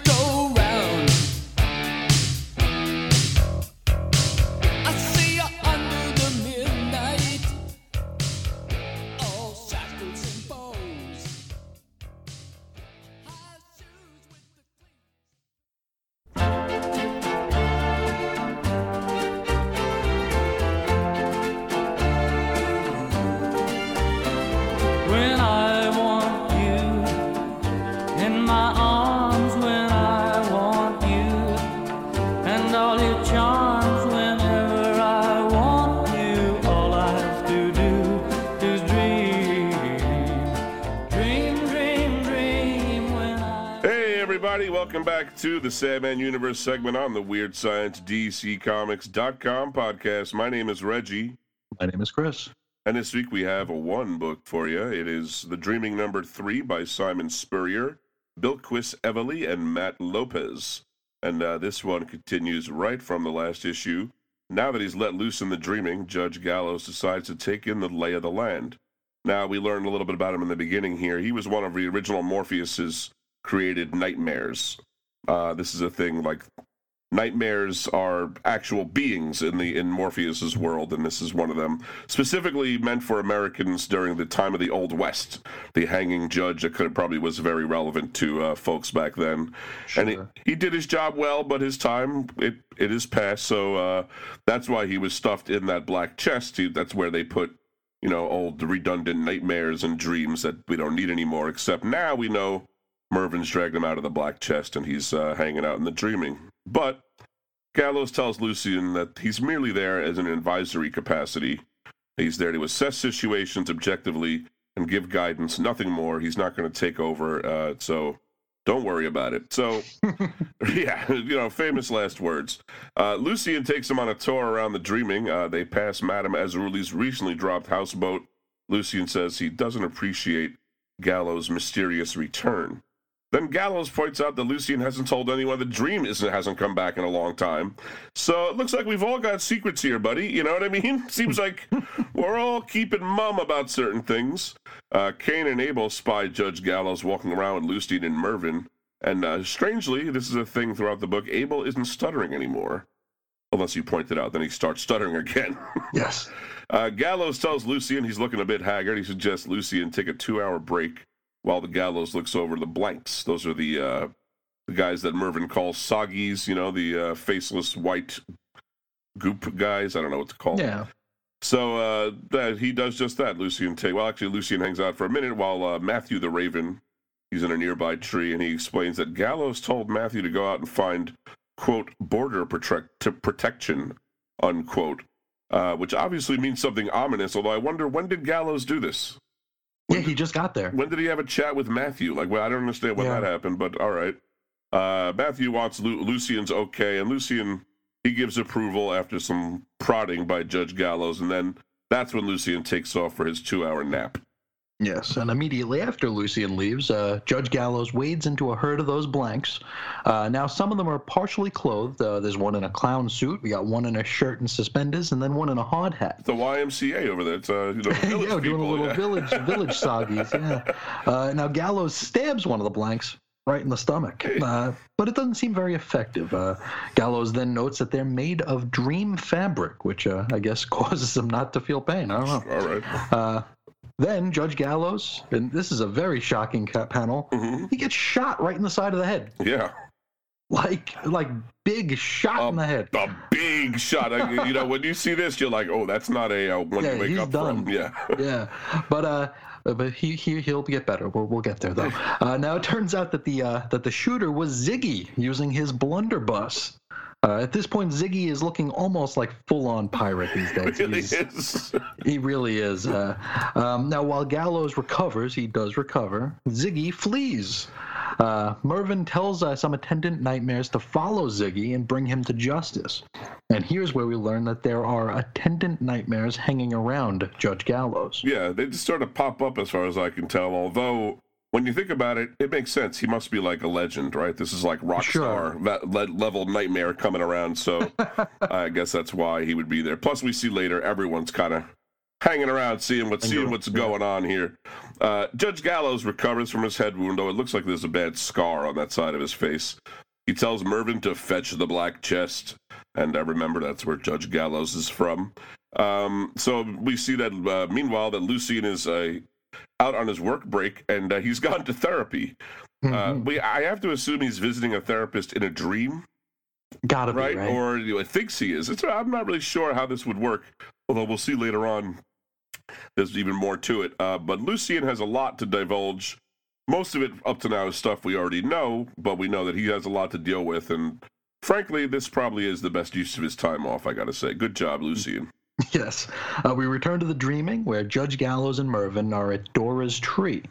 Welcome back to the Sandman Universe segment on the Weird Science DCComics.com podcast. My name is Reggie. My name is Chris. And this week we have a one book for you. It is The Dreaming Number Three by Simon Spurrier, Bilquis Evely, and Mat Lopes. And uh, this one continues right from the last issue. Now that he's let loose in the dreaming, Judge Gallows decides to take in the lay of the land. Now, we learned a little bit about him in the beginning here. He was one of the original Morpheus's created nightmares. Uh, this is a thing like nightmares are actual beings in the in Morpheus's world, and this is one of them. Specifically meant for Americans during the time of the Old West, the hanging judge that could probably was very relevant to uh, folks back then. And he, he did his job well, but his time it it is past, so uh, that's why he was stuffed in that black chest. He, that's where they put you know old redundant nightmares and dreams that we don't need anymore. Except now we know Mervyn's dragged him out of the black chest and he's uh, hanging out in the dreaming. But Gallows tells Lucien that he's merely there as an advisory capacity. He's there to assess situations objectively and give guidance, nothing more. He's not going to take over, uh, so don't worry about it. So, yeah, you know, famous last words. Uh, Lucien takes him on a tour around the dreaming. Uh, they pass Madame Azruli's recently dropped houseboat. Lucien says he doesn't appreciate Gallows' mysterious return. Then Gallows points out that Lucien hasn't told anyone the dream isn't hasn't come back in a long time. So it looks like we've all got secrets here, buddy. You know what I mean? Seems like we're all keeping mum about certain things. Uh, Cain and Abel spy Judge Gallows walking around with Lucien and Mervyn. And uh, strangely, this is a thing throughout the book. Abel isn't stuttering anymore. Unless you point it out, then he starts stuttering again. Yes. Uh, Gallows tells Lucien he's looking a bit haggard. He suggests Lucien take a two hour break. While the gallows looks over the blanks. Those are the uh, the guys that Mervyn calls soggies. You know, the uh, faceless white goop guys. I don't know what to call them. Yeah. So uh, that he does just that. Lucien take well, actually, Lucien hangs out for a minute while uh, Matthew the Raven, he's in a nearby tree, and he explains that Gallows told Matthew to go out and find quote border protect to protection unquote, uh, which obviously means something ominous. Although I wonder when did Gallows do this? Yeah, he just got there. When did he have a chat with Matthew? Like, well, I don't understand when Yeah. that happened, but all right. Uh, Matthew wants Lu- Lucien's okay, and Lucien he gives approval after some prodding by Judge Gallows, and then that's when Lucien takes off for his two-hour nap. Yes, and immediately after Lucien leaves, uh, Judge Gallows wades into a herd of those blanks. Uh, now, some of them are partially clothed. Uh, there's one in a clown suit. We got one in a shirt and suspenders, and then one in a hard hat. The YMCA over there, it's uh, you know, village yeah, doing a little yeah. village village soggies. Yeah. Uh, now Gallows stabs one of the blanks right in the stomach, uh, but it doesn't seem very effective. Uh, Gallows then notes that they're made of dream fabric, which uh, I guess causes them not to feel pain. I don't know. All right. Then Judge Gallows, and this is a very shocking panel. Mhm. He gets shot right in the side of the head, Yeah, like like big shot in the head. a big shot. You know, when you see this, you're like, oh, that's not a uh, one Yeah, you wake he's up done. from. Yeah. yeah, but uh, but he he he'll get better. We'll we'll get there though. Uh, now it turns out that the uh, that the shooter was Ziggy using his blunderbuss. Uh, at this point, Ziggy is looking almost like full-on pirate these days. Really is. He really is. Uh, um, now, while Gallows recovers, he does recover. Ziggy flees. Uh, Mervyn tells uh, some attendant nightmares to follow Ziggy and bring him to justice. And here's where we learn that there are attendant nightmares hanging around Judge Gallows. Yeah, they just sort of pop up as far as I can tell. Although, when you think about it, it makes sense. He must be like a legend, right? This is like rock Sure. star level nightmare coming around. So I guess that's why he would be there. Plus, we see later everyone's kind of hanging around, seeing what's seeing what's going on here. Uh, Judge Gallows recovers from his head wound, though it looks like there's a bad scar on that side of his face. He tells Mervyn to fetch the black chest, and I remember that's where Judge Gallows is from. Um, so we see that uh, meanwhile that Lucien is uh, out on his work break, and uh, he's gone to therapy. Uh, Mhm. we I have to assume he's visiting a therapist in a dream, Gotta be, right? right? Or you know, thinks he is. It's, I'm not really sure how this would work, although we'll see later on. There's even more to it. Uh, but Lucien has a lot to divulge. Most of it up to now is stuff we already know, but we know that he has a lot to deal with. And frankly, this probably is the best use of his time off, I got to say. Good job, Lucien. Yes. Uh, we return to the dreaming where Judge Gallows and Mervyn are at Dora's tree.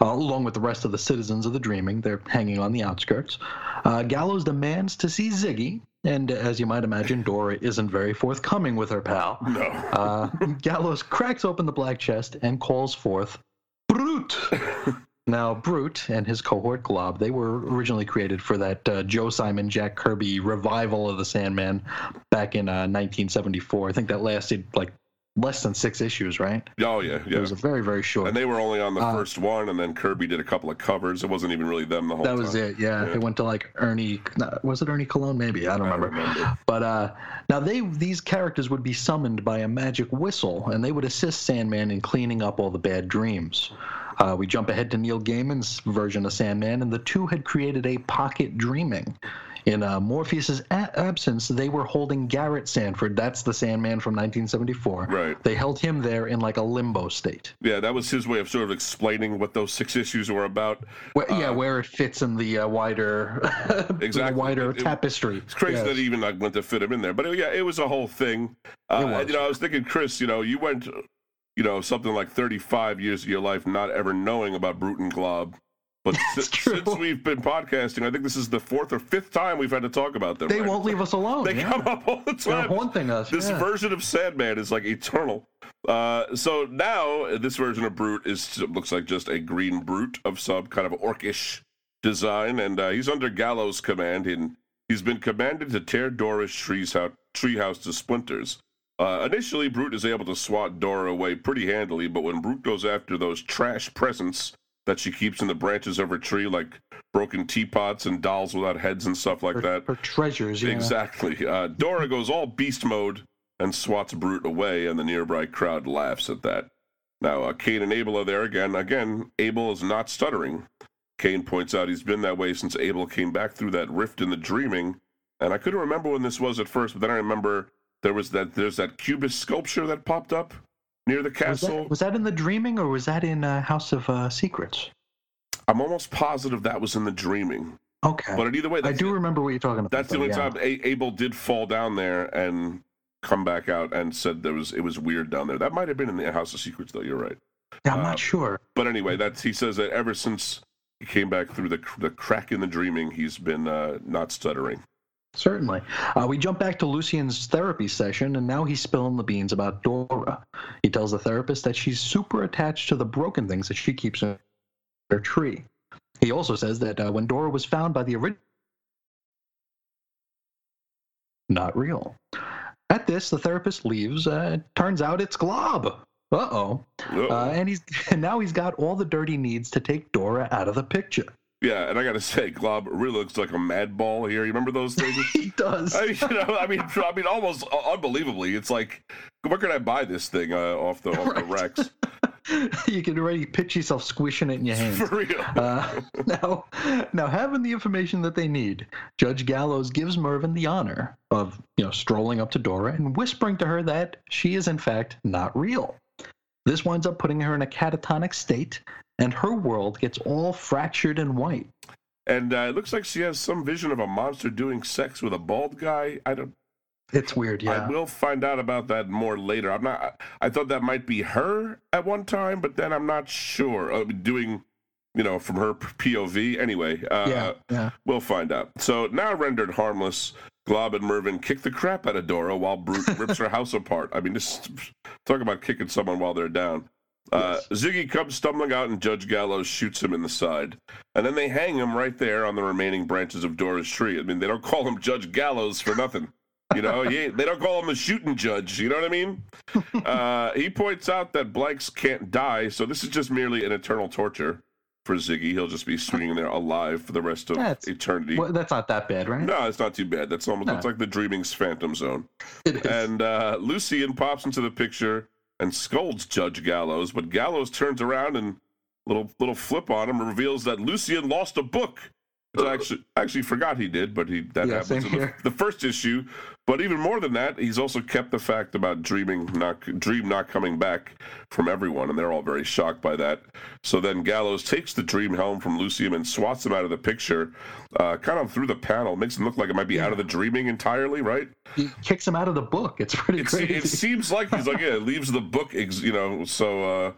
Uh, along with the rest of the citizens of the dreaming, they're hanging on the outskirts. Uh, Gallows demands to see Ziggy, and as you might imagine, Dora isn't very forthcoming with her pal. No. Uh, Gallows cracks open the black chest and calls forth Brute. now, Brute and his cohort Glob, they were originally created for that uh, Joe Simon, Jack Kirby revival of the Sandman back in uh, 1974. I think that lasted like less than six issues, right? Oh, yeah, yeah. It was a very, very short. And they were only on the Uh, first one, and then Kirby did a couple of covers. It wasn't even really them the whole time. that time. was it. Yeah. Yeah. it went to like Ernie. Was it Ernie Cologne? Maybe I don't I remember. remember. But uh, now they these characters would be summoned by a magic whistle, and they would assist Sandman in cleaning up all the bad dreams. Uh, we jump ahead to Neil Gaiman's version of Sandman, and the two had created a pocket dreaming. In uh, Morpheus's a- absence, they were holding Garrett Sanford. That's the Sandman from 1974. Right. They held him there in like a limbo state. Yeah, that was his way of sort of explaining what those six issues were about. Where, yeah, Uh, where it fits in the uh, wider, the wider It- it- tapestry. It's crazy Yes. that he even like, went to fit him in there. But uh, yeah, it was a whole thing. Uh, It was. You know, I was thinking, Chris, you know, you went, you know, something like 35 years of your life not ever knowing about Brute and Glob. But si- since we've been podcasting, I think this is the fourth or fifth time we've had to talk about them. They right? won't leave us alone. They yeah. come up all the time. They're haunting us. This yeah. version of Sandman is like eternal. Uh, so now this version of Brute is looks like just a green brute of some kind of orcish design, and uh, he's under Gallows' command, and he's been commanded to tear Dora's trees out, treehouse to splinters. Uh, initially, Brute is able to swat Dora away pretty handily, but when Brute goes after those trash presents that she keeps in the branches of her tree, like broken teapots and dolls without heads and stuff like for, that, for treasures. Yeah. Exactly. Uh, Dora goes all beast mode and swats Brute away, and the nearby crowd laughs at that. Now, uh, Cain and Abel are there again. Again, Abel is not stuttering. Cain points out he's been that way since Abel came back through that rift in the dreaming. And I couldn't remember when this was at first, but then I remember there was that there's that cubist sculpture that popped up near the Was castle. that, was that in the Dreaming or was that in uh, House of uh, Secrets? I'm almost positive that was in the dreaming. Okay. But either way, I do remember what you're talking about. that's the only yeah. time A- Abel did fall down there and come back out and said there was it was weird down there. That might have been in the House of Secrets, though. You're right. Yeah, I'm uh, not sure. But anyway, that's he says that ever since he came back through the the crack in the dreaming, he's been uh, not stuttering. Certainly. Uh, we jump back to Lucien's therapy session, and now he's spilling the beans about Dora. He tells the therapist that she's super attached to the broken things that she keeps in her tree. He also says that uh, when Dora was found by the original, not real. At this, the therapist leaves. Uh, turns out it's Glob. Uh-oh. Uh, and he's and now he's got all the dirty needs to take Dora out of the picture. Yeah, and I gotta say, Glob really looks like a mad ball here. You remember those things? He does. I mean, you know, I mean, I mean, almost unbelievably. It's like, where can I buy this thing uh, off the off the Rex? you can already picture yourself squishing it in your hands. For real. Uh, now, now having the information that they need, Judge Gallows gives Mervyn the honor of, you know, strolling up to Dora and whispering to her that she is in fact not real. This winds up putting her in a catatonic state, and her world gets all fractured and white. and uh, it looks like she has some vision of a monster doing sex with a bald guy. I don't. It's weird, yeah. I will find out about that more later. I'm not. I thought that might be her at one time, but then I'm not sure. Uh, doing, you know, from her POV. Anyway, uh, yeah, yeah. we'll find out. So now rendered harmless, Glob and Mervyn kick the crap out of Dora while Brute rips her house apart. I mean, just talk about kicking someone while they're down. Uh, Ziggy comes stumbling out, and Judge Gallows shoots him in the side. And then they hang him right there on the remaining branches of Dora's tree. I mean, they don't call him Judge Gallows for nothing. You know, he they don't call him the shooting judge. You know what I mean? Uh, he points out that blanks can't die, so this is just merely an eternal torture for Ziggy. He'll just be swinging there alive for the rest of That's- eternity. Well, that's not that bad, right? No, it's not too bad. That's almost No. it's like the Dreaming's Phantom Zone. And uh, Lucien pops into the picture and scolds Judge Gallows, but Gallows turns around and little little flip on him reveals that Lucien lost a book. I actually actually forgot he did, but he that Yeah, happens in the, the first issue. But even more than that, he's also kept the fact about dreaming not dream not coming back from everyone, and they're all very shocked by that. So then Gallows takes the dream helm from Lucien and swats him out of the picture, uh, kind of through the panel, makes him look like it might be out of the dreaming entirely, right? he kicks him out of the book. It's pretty It's, crazy. it seems like he's like yeah, leaves the book, ex- you know. So uh,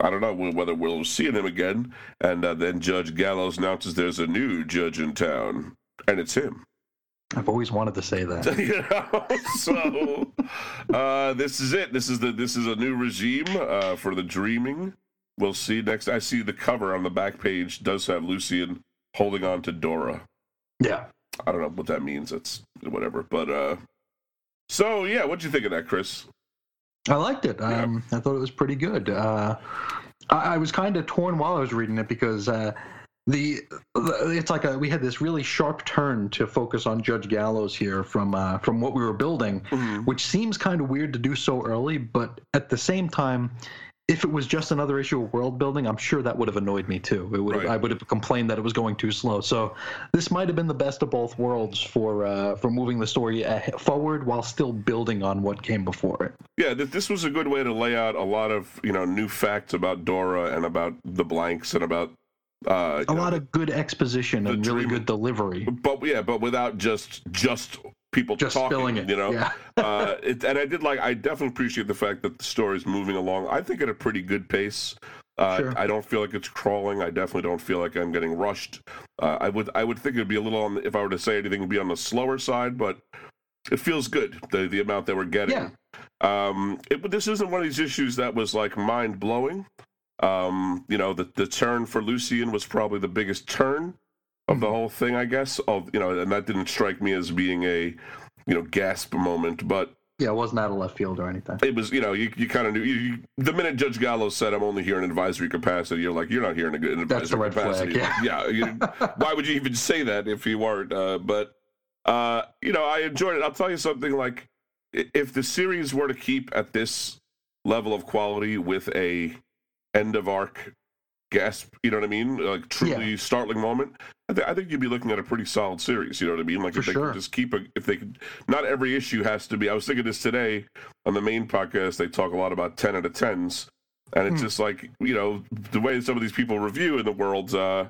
I don't know whether we'll see him again. And uh, then Judge Gallows announces there's a new judge in town, and it's him. I've always wanted to say that. you know, so uh, this is it. This is the this is a new regime uh, for the dreaming. We'll see next. I see the cover on the back page does have Lucien holding on to Dora. Yeah. I don't know what that means. It's whatever. But uh, so yeah, what'd you think of that, Chris? I liked it. Um, I thought it was pretty good. Uh, I, I was kind of torn while I was reading it because uh, the, the it's like a, we had this really sharp turn to focus on Judge Gallows here from uh, from what we were building, which seems kind of weird to do so early, but at the same time. If it was just another issue of world building, I'm sure that would have annoyed me too. It would Right. I would have complained that it was going too slow. So this might have been the best of both worlds for uh, for moving the story forward while still building on what came before it. Yeah, th- this was a good way to lay out a lot of you know new facts about Dora and about the blanks and about uh, a know, lot of good exposition and really dream- good delivery. but yeah, but without just just people Just talking, spilling it, you know. yeah. uh, it, and I did like, I definitely appreciate the fact that the story is moving along. I think at a pretty good pace. Uh, Sure. I don't feel like it's crawling. I definitely don't feel like I'm getting rushed. Uh, I would, I would think it'd be a little on. The, if I were to say anything, it'd be on the slower side, but it feels good. The the amount that we're getting. Yeah. Um, it, this isn't one of these issues that was like mind blowing. Um, you know, the the turn for Lucien was probably the biggest turn of the whole thing, I guess. Of you know, and that didn't strike me as being a you know gasp moment, but Yeah, it wasn't out of left field or anything. it was you know you, you kind of knew you, you, the minute Judge Gallows said I'm only here in advisory capacity, you're like you're not here in a good in That's the advisory red flag, capacity. yeah, you, why would you even say that if you weren't? Uh, but uh, you know, I enjoyed it. I'll tell you something like if the series were to keep at this level of quality with a end of arc gasp. You know what I mean? Like truly startling moment. I, th- I think you'd be looking at a pretty solid series. You know what I mean? Like For if they sure. could just keep a, if they could, not every issue has to be. I was thinking this today on the main podcast. They talk a lot about ten out of tens, and it's Hmm. just like you know the way some of these people review in the world. Uh,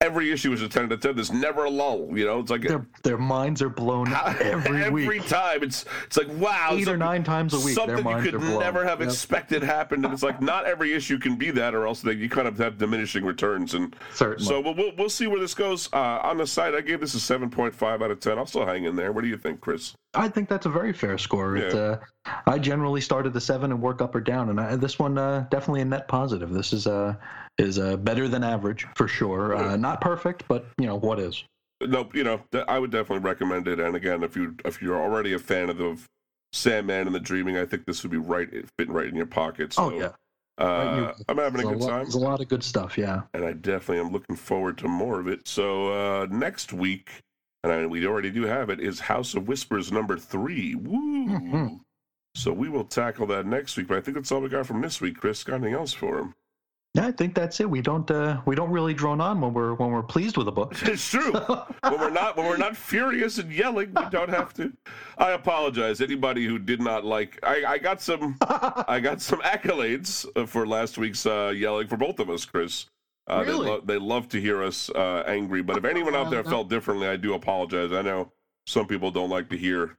every issue is a ten out of ten. There's never a lull. You know, it's like Their their minds are blown every, week. Every time. It's it's like wow, Eight or nine times a week, their Something you could never have Yep. expected happened, and it's like not every issue can be that, or else they, you kind of have diminishing returns. And Certainly. so we'll, we'll we'll see where this goes. Uh, on the site, I gave this a seven point five out of ten. I'll still hang in there. What do you think, Chris? I think that's a very fair score. It, uh, I generally start at the seven and work up or down, and I, this one uh, definitely a net positive. This is uh, is uh, better than average for sure. Uh, not perfect, but you know what is. Nope. You know, I would definitely recommend it. And again, if you if you're already a fan of the Sandman and the Dreaming, I think this would be right fitting right in your pocket. So, oh yeah, uh, I'm having a good time. There's a lot of good stuff. Yeah. and I definitely am looking forward to more of it. So uh, next week, and I, we already do have it, is House of Whispers number three. Woo! Mhm. So we will tackle that next week. But I think that's all we got from this week. Chris, got anything else for him? Yeah, I think that's it. We don't uh, we don't really drone on when we're when we're pleased with a book. It's true. when we're not when we're not furious and yelling, we don't have to. I apologize. Anybody who did not like, I, I got some I got some accolades uh, for last week's uh, yelling for both of us, Chris. Uh, Really? They, lo- they love to hear us uh, angry, but if anyone out there felt differently, I do apologize. I know some people don't like to hear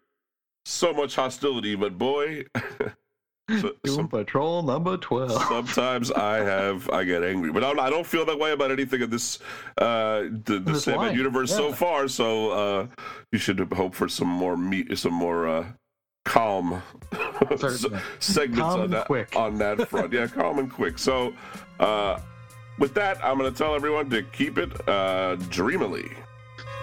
so much hostility, but boy, so- Doom some- Patrol number twelve. sometimes I have I get angry, but I'm, I don't feel that way about anything in this uh, the, the This Sandman line, universe so far. So uh, you should hope for some more meat, some more uh, calm segments Calm on that quick. on that front. Yeah, calm and quick. So uh, with that, I'm going to tell everyone to keep it uh, dreamily.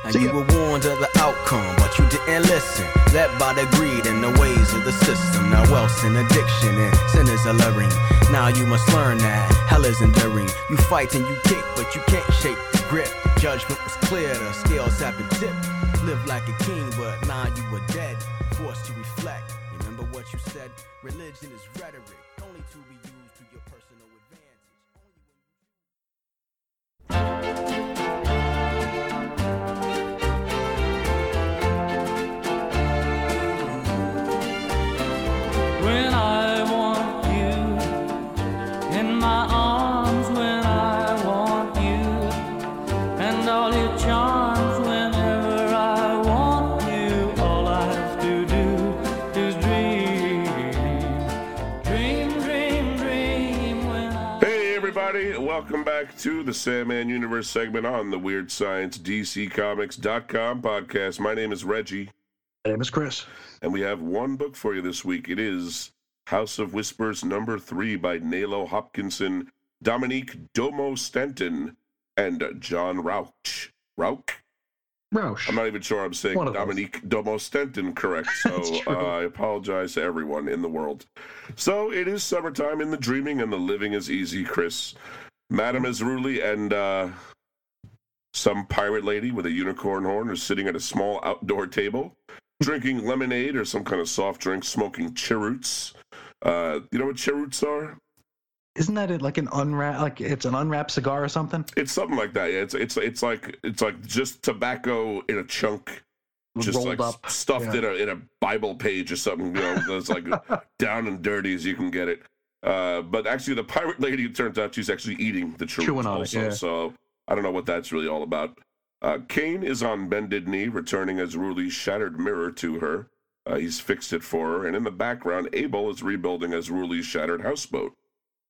And See you were warned of the outcome, but you didn't listen. Led by the greed and the ways of the system. Now wealth's an addiction and sin is alluring. Now you must learn that hell is enduring. You fight and you kick, but you can't shake the grip. Judgment was clear, the scales have been tipped. Live like a king, but now you were dead. Forced to reflect. Remember what you said? Religion is welcome back to the Sandman Universe segment on the Weird Science DCComics.com podcast. My name is Reggie. My name is Chris. And we have one book for you this week. It is House of Whispers number three by Nalo Hopkinson, Dominike Domo Stanton, and John Rauch. Rauch? Roush. I'm not even sure I'm saying. Dominike Domo Stanton correct. So uh, I apologize to everyone in the world. So it is summertime in the dreaming and the living is easy, Chris. Madame Azruli and uh, some pirate lady with a unicorn horn are sitting at a small outdoor table, drinking lemonade or some kind of soft drink, smoking cheroots. Uh, you know what cheroots are? Isn't that it? Like an unwrap? Like it's an unwrapped cigar or something? It's something like that. Yeah, it's it's it's like it's like just tobacco in a chunk, just rolled like up. stuffed yeah. in a in a Bible page or something. You know, that's like down and dirty as you can get it. Uh, but actually, the pirate lady, it turns out she's actually eating the cheroots Chewing on it, also. yeah. So I don't know what that's really all about. Uh, Cain is on bended knee, returning Ezruli's shattered mirror to her. Uh, he's fixed it for her, and in the background, Abel is rebuilding Ezruli's shattered houseboat.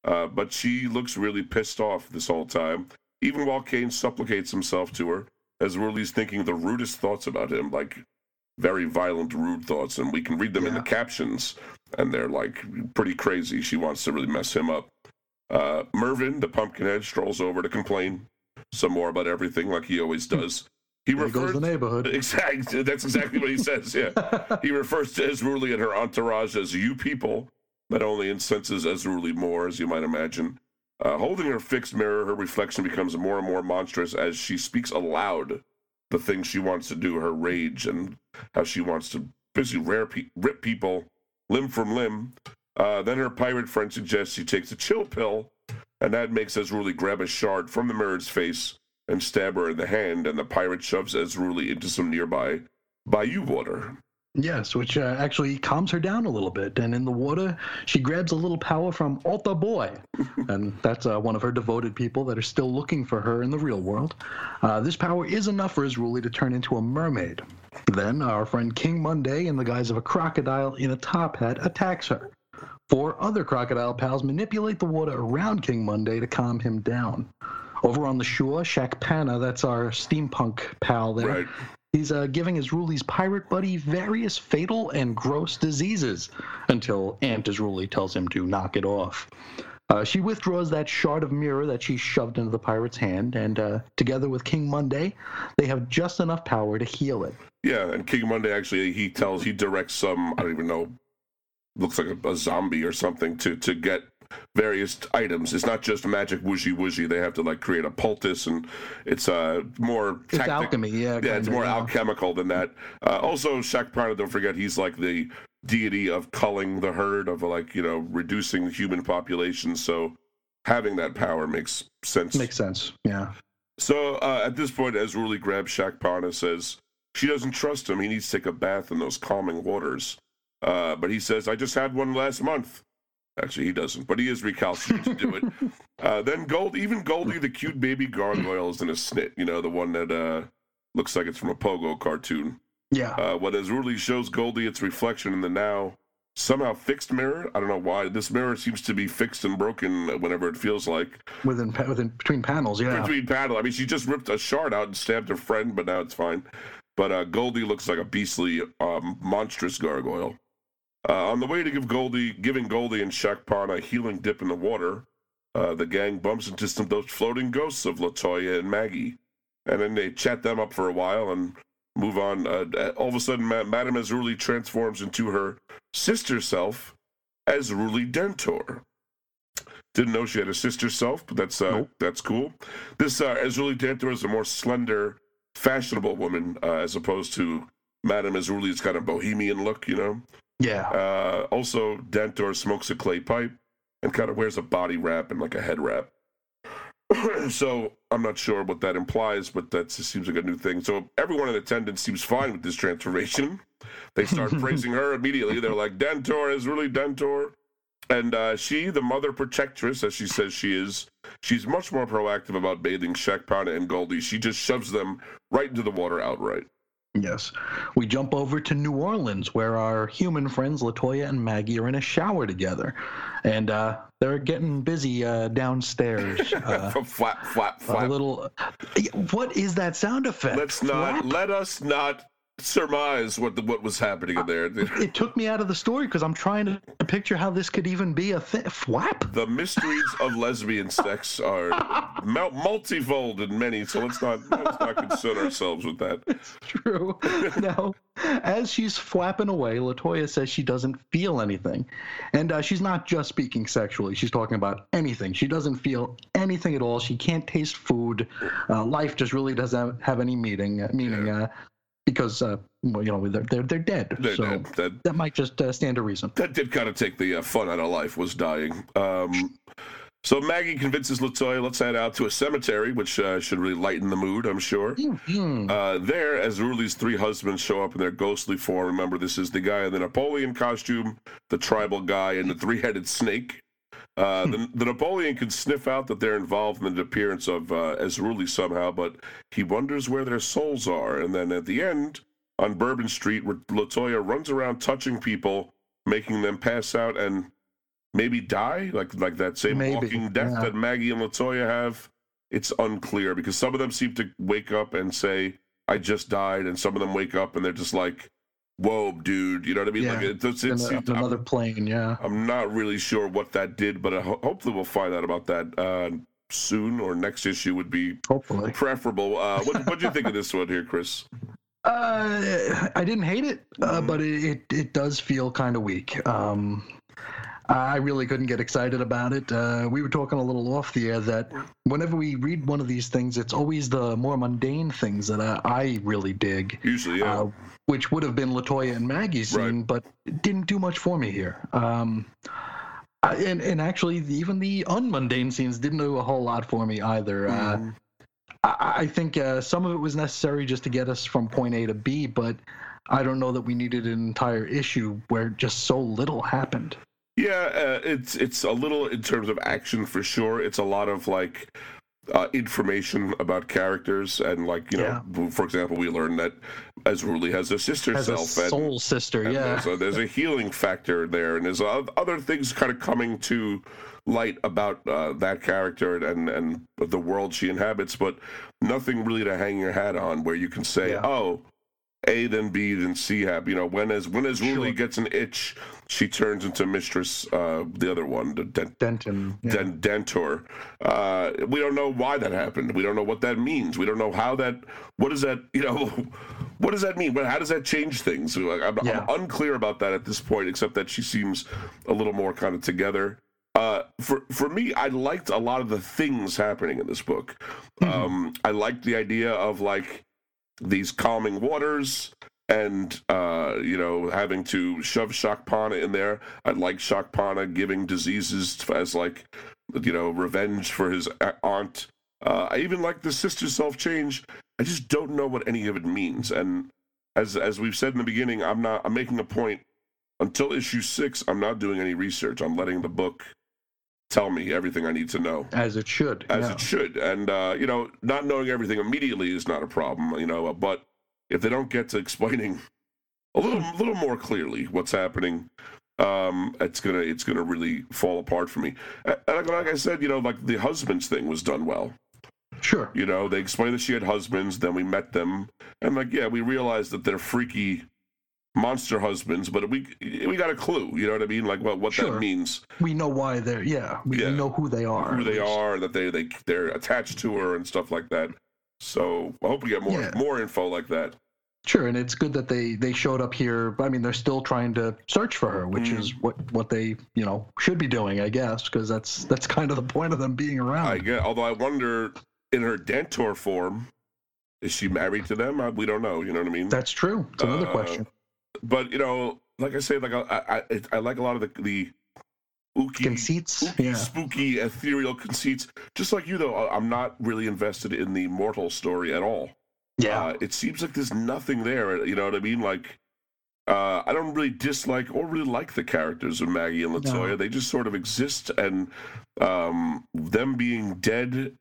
Uh, but she looks really pissed off this whole time, even while Cain supplicates himself to her, Ezruli's thinking the rudest thoughts about him, like very violent, rude thoughts, and we can read them in the captions, and they're like pretty crazy. She wants to really mess him up. Uh, Mervyn, the pumpkinhead, strolls over to complain some more about everything, like he always does. He There refers the neighborhood. Exactly. That's exactly what he says. Yeah. he refers to Ezruli and her entourage as you people, but only incenses Ezruli more, as you might imagine. Uh, holding her fixed mirror, her reflection becomes more and more monstrous as she speaks aloud the things she wants to do, her rage, and how she wants to basically pe- rip people limb from limb. Uh, then her pirate friend suggests she takes a chill pill, and that makes Ezruli grab a shard from the mirror's face and stab her in the hand, and the pirate shoves Ezruli into some nearby bayou water. Yes, which uh, actually calms her down a little bit. And in the water, she grabs a little power from Alta Boy. and that's uh, one of her devoted people that are still looking for her in the real world. Uh, this power is enough for Izruli to turn into a mermaid. Then our friend King Monday, in the guise of a crocodile in a top hat, attacks her. Four other crocodile pals manipulate the water around King Monday to calm him down. Over on the shore, Shakpana, that's our steampunk pal there, Right. He's uh, giving his Ruli's pirate buddy various fatal and gross diseases until Aunt Izruli tells him to knock it off. Uh, she withdraws that shard of mirror that she shoved into the pirate's hand, and uh, together with King Monday, they have just enough power to heal it. Yeah, and King Monday actually he tells he directs some I don't even know, looks like a, a zombie or something to to get various items. It's not just magic wooshy wooshy. They have to like create a poultice, and it's uh more It's tactic- alchemy, yeah. Yeah, it's more yeah. alchemical than that. Uh, also, Shaq Prana, don't forget, he's like the deity of culling the herd, of like you know reducing the human population. So having that power makes sense. Makes sense, yeah. So uh, at this point, Ezruli grabs Shakpana, says she doesn't trust him. He needs to take a bath in those calming waters. Uh, but he says, I just had one last month. Actually, he doesn't, but he is recalcitrant to do it. Uh, then Gold, even Goldie, the cute baby gargoyle, is in a snit. You know, the one that uh, looks like it's from a Pogo cartoon. Yeah. Uh, what Ezruli shows Goldie its reflection in the now somehow fixed mirror. I don't know why. This mirror seems to be fixed and broken whenever it feels like within, within between panels, yeah. between paddle. I mean, she just ripped a shard out and stabbed her friend, but now it's fine. But uh, Goldie looks like a beastly, um, monstrous gargoyle. Uh, on the way to give Goldie, giving Goldie and Shaq Pan a healing dip in the water, uh, the gang bumps into some of those floating ghosts of Latoya and Maggie, and then they chat them up for a while and move on. Uh, uh, all of a sudden, Ma- Madame Ezruli transforms into her sister self, Ezruli Dentor. Didn't know she had a sister self, but that's uh, Nope. that's cool. This uh, Ezruli Dentor is a more slender, fashionable woman uh, as opposed to Madame Ezruli's kind of bohemian look, you know. Yeah. Uh, also, Dentor smokes a clay pipe and kind of wears a body wrap and like a head wrap. so I'm not sure what that implies, but that just seems like a new thing. So everyone in attendance seems fine with this transformation. They start praising her immediately. They're like, Dentor is really Dentor. And uh, she, the mother protectress, as she says she is, she's much more proactive about bathing Shakpana and Goldie. She just shoves them right into the water outright. Yes. We jump over to New Orleans, where our human friends Latoya and Maggie are in a shower together, and uh, they're getting busy uh, downstairs. Uh, flap, flap, a little. What is that sound effect? Let's not Flap? let us not surmise what the, what was happening in there. It took me out of the story because I'm trying to picture how this could even be a thing. Flap. The mysteries of lesbian sex are mul- multifold and many, so let's not let's not concern ourselves with that. It's True. now, as she's flapping away, Latoya says she doesn't feel anything, and uh, she's not just speaking sexually. She's talking about anything. She doesn't feel anything at all. She can't taste food. Uh, life just really doesn't have any meaning. Uh, meaning, uh, because uh, well, you know they're they're, they're dead. They're so dead. That that might just uh, stand to reason. that did kind of take the uh, fun out of life. Was dying. Um, so Maggie convinces Latoya, let's head out to a cemetery, which uh, should really lighten the mood, I'm sure. Hmm. Uh, there, Ezruli's three husbands show up in their ghostly form, remember this is the guy in the Napoleon costume, the tribal guy, and the three-headed snake. Uh, the, the Napoleon can sniff out that they're involved in the appearance of uh, Ezruli somehow, but he wonders where their souls are. And then at the end, on Bourbon Street, where Latoya runs around touching people, making them pass out and maybe die, like like that same Maybe, walking death yeah. that Maggie and Latoya have. It's unclear because some of them seem to wake up and say, "I just died," and some of them wake up and they're just like, "Whoa, dude!" You know what I mean? Yeah. Like it, it's, In it's, a- I'm- another plane, yeah. I'm not really sure what that did, but ho- hopefully we'll find out about that uh, soon or next issue would be Hopefully. preferable. Uh, what what do you think of this one here, Chris? Uh, I didn't hate it, uh, Mhm. but it, it it does feel kind of weak. Um, I really couldn't get excited about it. Uh, we were talking a little off the air that whenever we read one of these things, it's always the more mundane things that I, I really dig. Usually, yeah. uh, which would have been Latoya and Maggie's scene, Right. but it didn't do much for me here. Um, I- and and actually, the- even the unmundane scenes didn't do a whole lot for me either. Mm-hmm. Uh, I, I think uh, some of it was necessary just to get us from point A to B, but I don't know that we needed an entire issue where just so little happened. Yeah, uh, it's it's a little in terms of action for sure. It's a lot of like uh, information about characters and like you know, for example, we learned that Ezruli has a sister As a self. and- soul sister, and yeah. There's a, there's a healing factor there, and there's other things kind of coming to light about uh, that character and and the world she inhabits, but nothing really to hang your hat on where you can say, Yeah. oh. A then B then C happen. You know, when as when Ezruli Sure. gets an itch, she turns into Mistress, uh, the other one, the Den- Denton. yeah. Den- Dentor. Uh, we don't know why that happened. We don't know what that means. We don't know how that. What does that? You know, what does that mean? But how does that change things? Like, I'm, Yeah. I'm unclear about that at this point, except that she seems a little more kind of together. Uh, for for me, I liked a lot of the things happening in this book. Um, I liked the idea of like these calming waters and uh, you know having to shove Shakpana in there. I like Shakpana giving diseases as like you know revenge for his aunt. Uh, I even like the sister self change. I just don't know what any of it means. And as as we've said in the beginning, I'm not. I'm making a point. Until issue six, I'm not doing any research. I'm letting the book tell me everything I need to know As it should. as yeah. it should. And uh, you know, not knowing everything immediately is not a problem. You know, but if they don't get to explaining a little, little more clearly what's happening, um, it's gonna, it's gonna really fall apart for me. Like, like I said, you know, like the husbands thing was done well. Sure. You know, they explained that she had husbands, then we met them, and like, yeah, we realized that they're freaky monster husbands, but we we got a clue. You know what I mean? Like what what that Sure. means. We know why they're, yeah, we Yeah. know who they are. who they are, that they they they're attached to her and stuff like that. So I hope we get more Yeah. more info like that. Sure, and it's good that they they showed up here. I mean, they're still trying to search for her, which Mm. is what what they you know should be doing, I guess, because that's that's kind of the point of them being around. I get. Although I wonder, in her Dentor form, is she married to them? Uh, We don't know. You know what I mean? that's true. It's another Uh, question. But you know, like I say, like I I, I, like a lot of the the ooky, Conceits, ooky, yeah. spooky, ethereal conceits. Just like you, though, I'm not really invested in the mortal story at all. Yeah, Uh, it seems like there's nothing there. You know what I mean? Like, uh, I don't really dislike or really like the characters of Maggie and Latoya. No. They just sort of exist, and um, them being dead,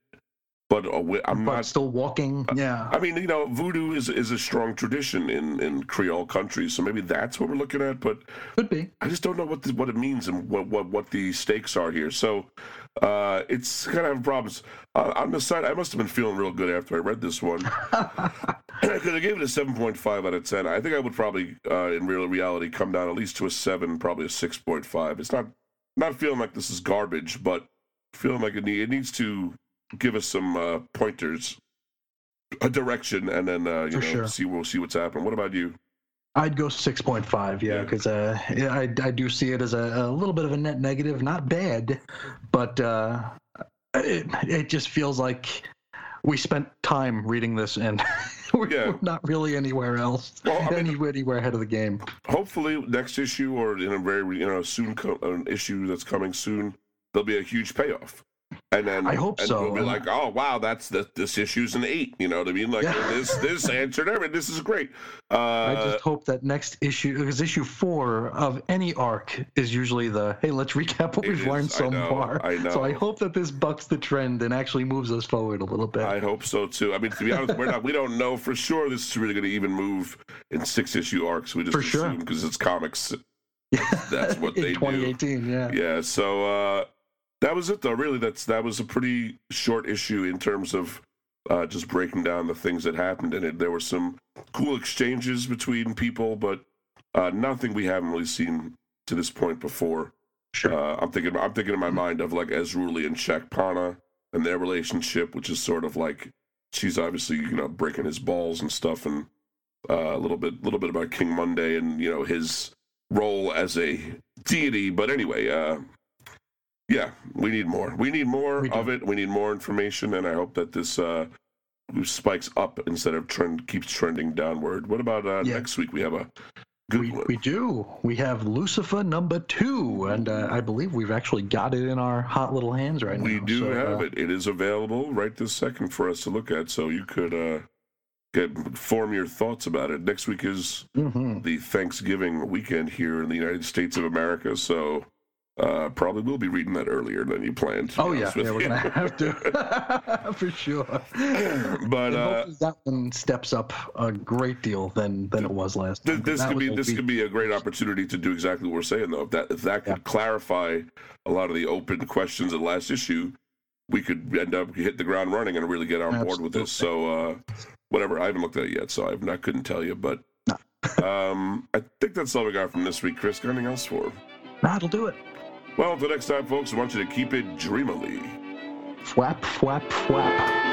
but I'm but not. still walking. Yeah, I mean, you know, voodoo is is a strong tradition in in Creole countries, so maybe that's what we're looking at. But could be. I just don't know what the, what it means and what what what the stakes are here. So uh, it's kind of having problems. Uh, on the side, I must have been feeling real good after I read this one because I gave it a seven point five out of ten. I think I would probably, uh, in real reality, come down at least to a seven, probably a six point five. It's not not feeling like this is garbage, but feeling like it, need, it needs to give us some uh, pointers, a direction, and then uh, you For know sure. see we'll see what's happening. What about you? I'd go six point five. Yeah, Yeah. because uh, yeah, I I do see it as a, a little bit of a net negative. Not bad, but uh, it it just feels like we spent time reading this and we're, Yeah. we're not really anywhere else. Well, I mean- anywhere, anywhere ahead of the game. hopefully next issue or in a very you know soon co- an issue that's coming soon there'll be a huge payoff and then I hope and so. we'll be like oh wow that's the, this issue's an eight you know what i mean like Yeah. this this answered everything this is great uh I just hope that next issue, because issue four of any arc is usually the hey, let's recap what we've is, learned so know, far. I So I hope that this bucks the trend and actually moves us forward a little bit. I hope so too. I mean, to be honest, we're not. We don't know for sure. This is really going to even move in six issue arcs. We just For assume because it's comics. Yeah, that's what they do. 2018. Yeah. Yeah. So uh, that was it, though. Really, that's that was a pretty short issue in terms of uh, just breaking down the things that happened in it. There were some cool exchanges between people, but uh, nothing we haven't really seen to this point before. Sure. Uh, I'm thinking. I'm thinking in my mind of like Ezruli and Shakpana and their relationship, which is sort of like she's obviously you know breaking his balls and stuff, and uh, a little bit, little bit about King Monday and you know his role as a deity. But anyway, uh, yeah, we need more. We need more We of it. We need more information, and I hope that this uh, spikes up instead of trend keeps trending downward. What about uh, Yeah. next week? We have a good We, one. we do. We have Lucifer number two, and uh, I believe we've actually got it in our hot little hands right We now. We do so, have uh, it. It is available right this second for us to look at, so you could uh, get form your thoughts about it. Next week is mhm. the Thanksgiving weekend here in the United States of America, so uh, probably will be reading that earlier than you planned. Oh yeah, yeah, we're you. gonna have to for sure. but uh, that one steps up a great deal than than it was last This, time. this could be a this week- could be a great opportunity to do exactly what we're saying though. If that if that could clarify a lot of the open questions in the last issue, we could end up hit the ground running and really get on board with this. So uh, whatever, I haven't looked at it yet, so I've not couldn't tell you. But um, I think that's all we got from this week. Chris, got anything else for? That'll do it. Well, until next time, folks, I want you to keep it dreamily. Flap, flap, flap.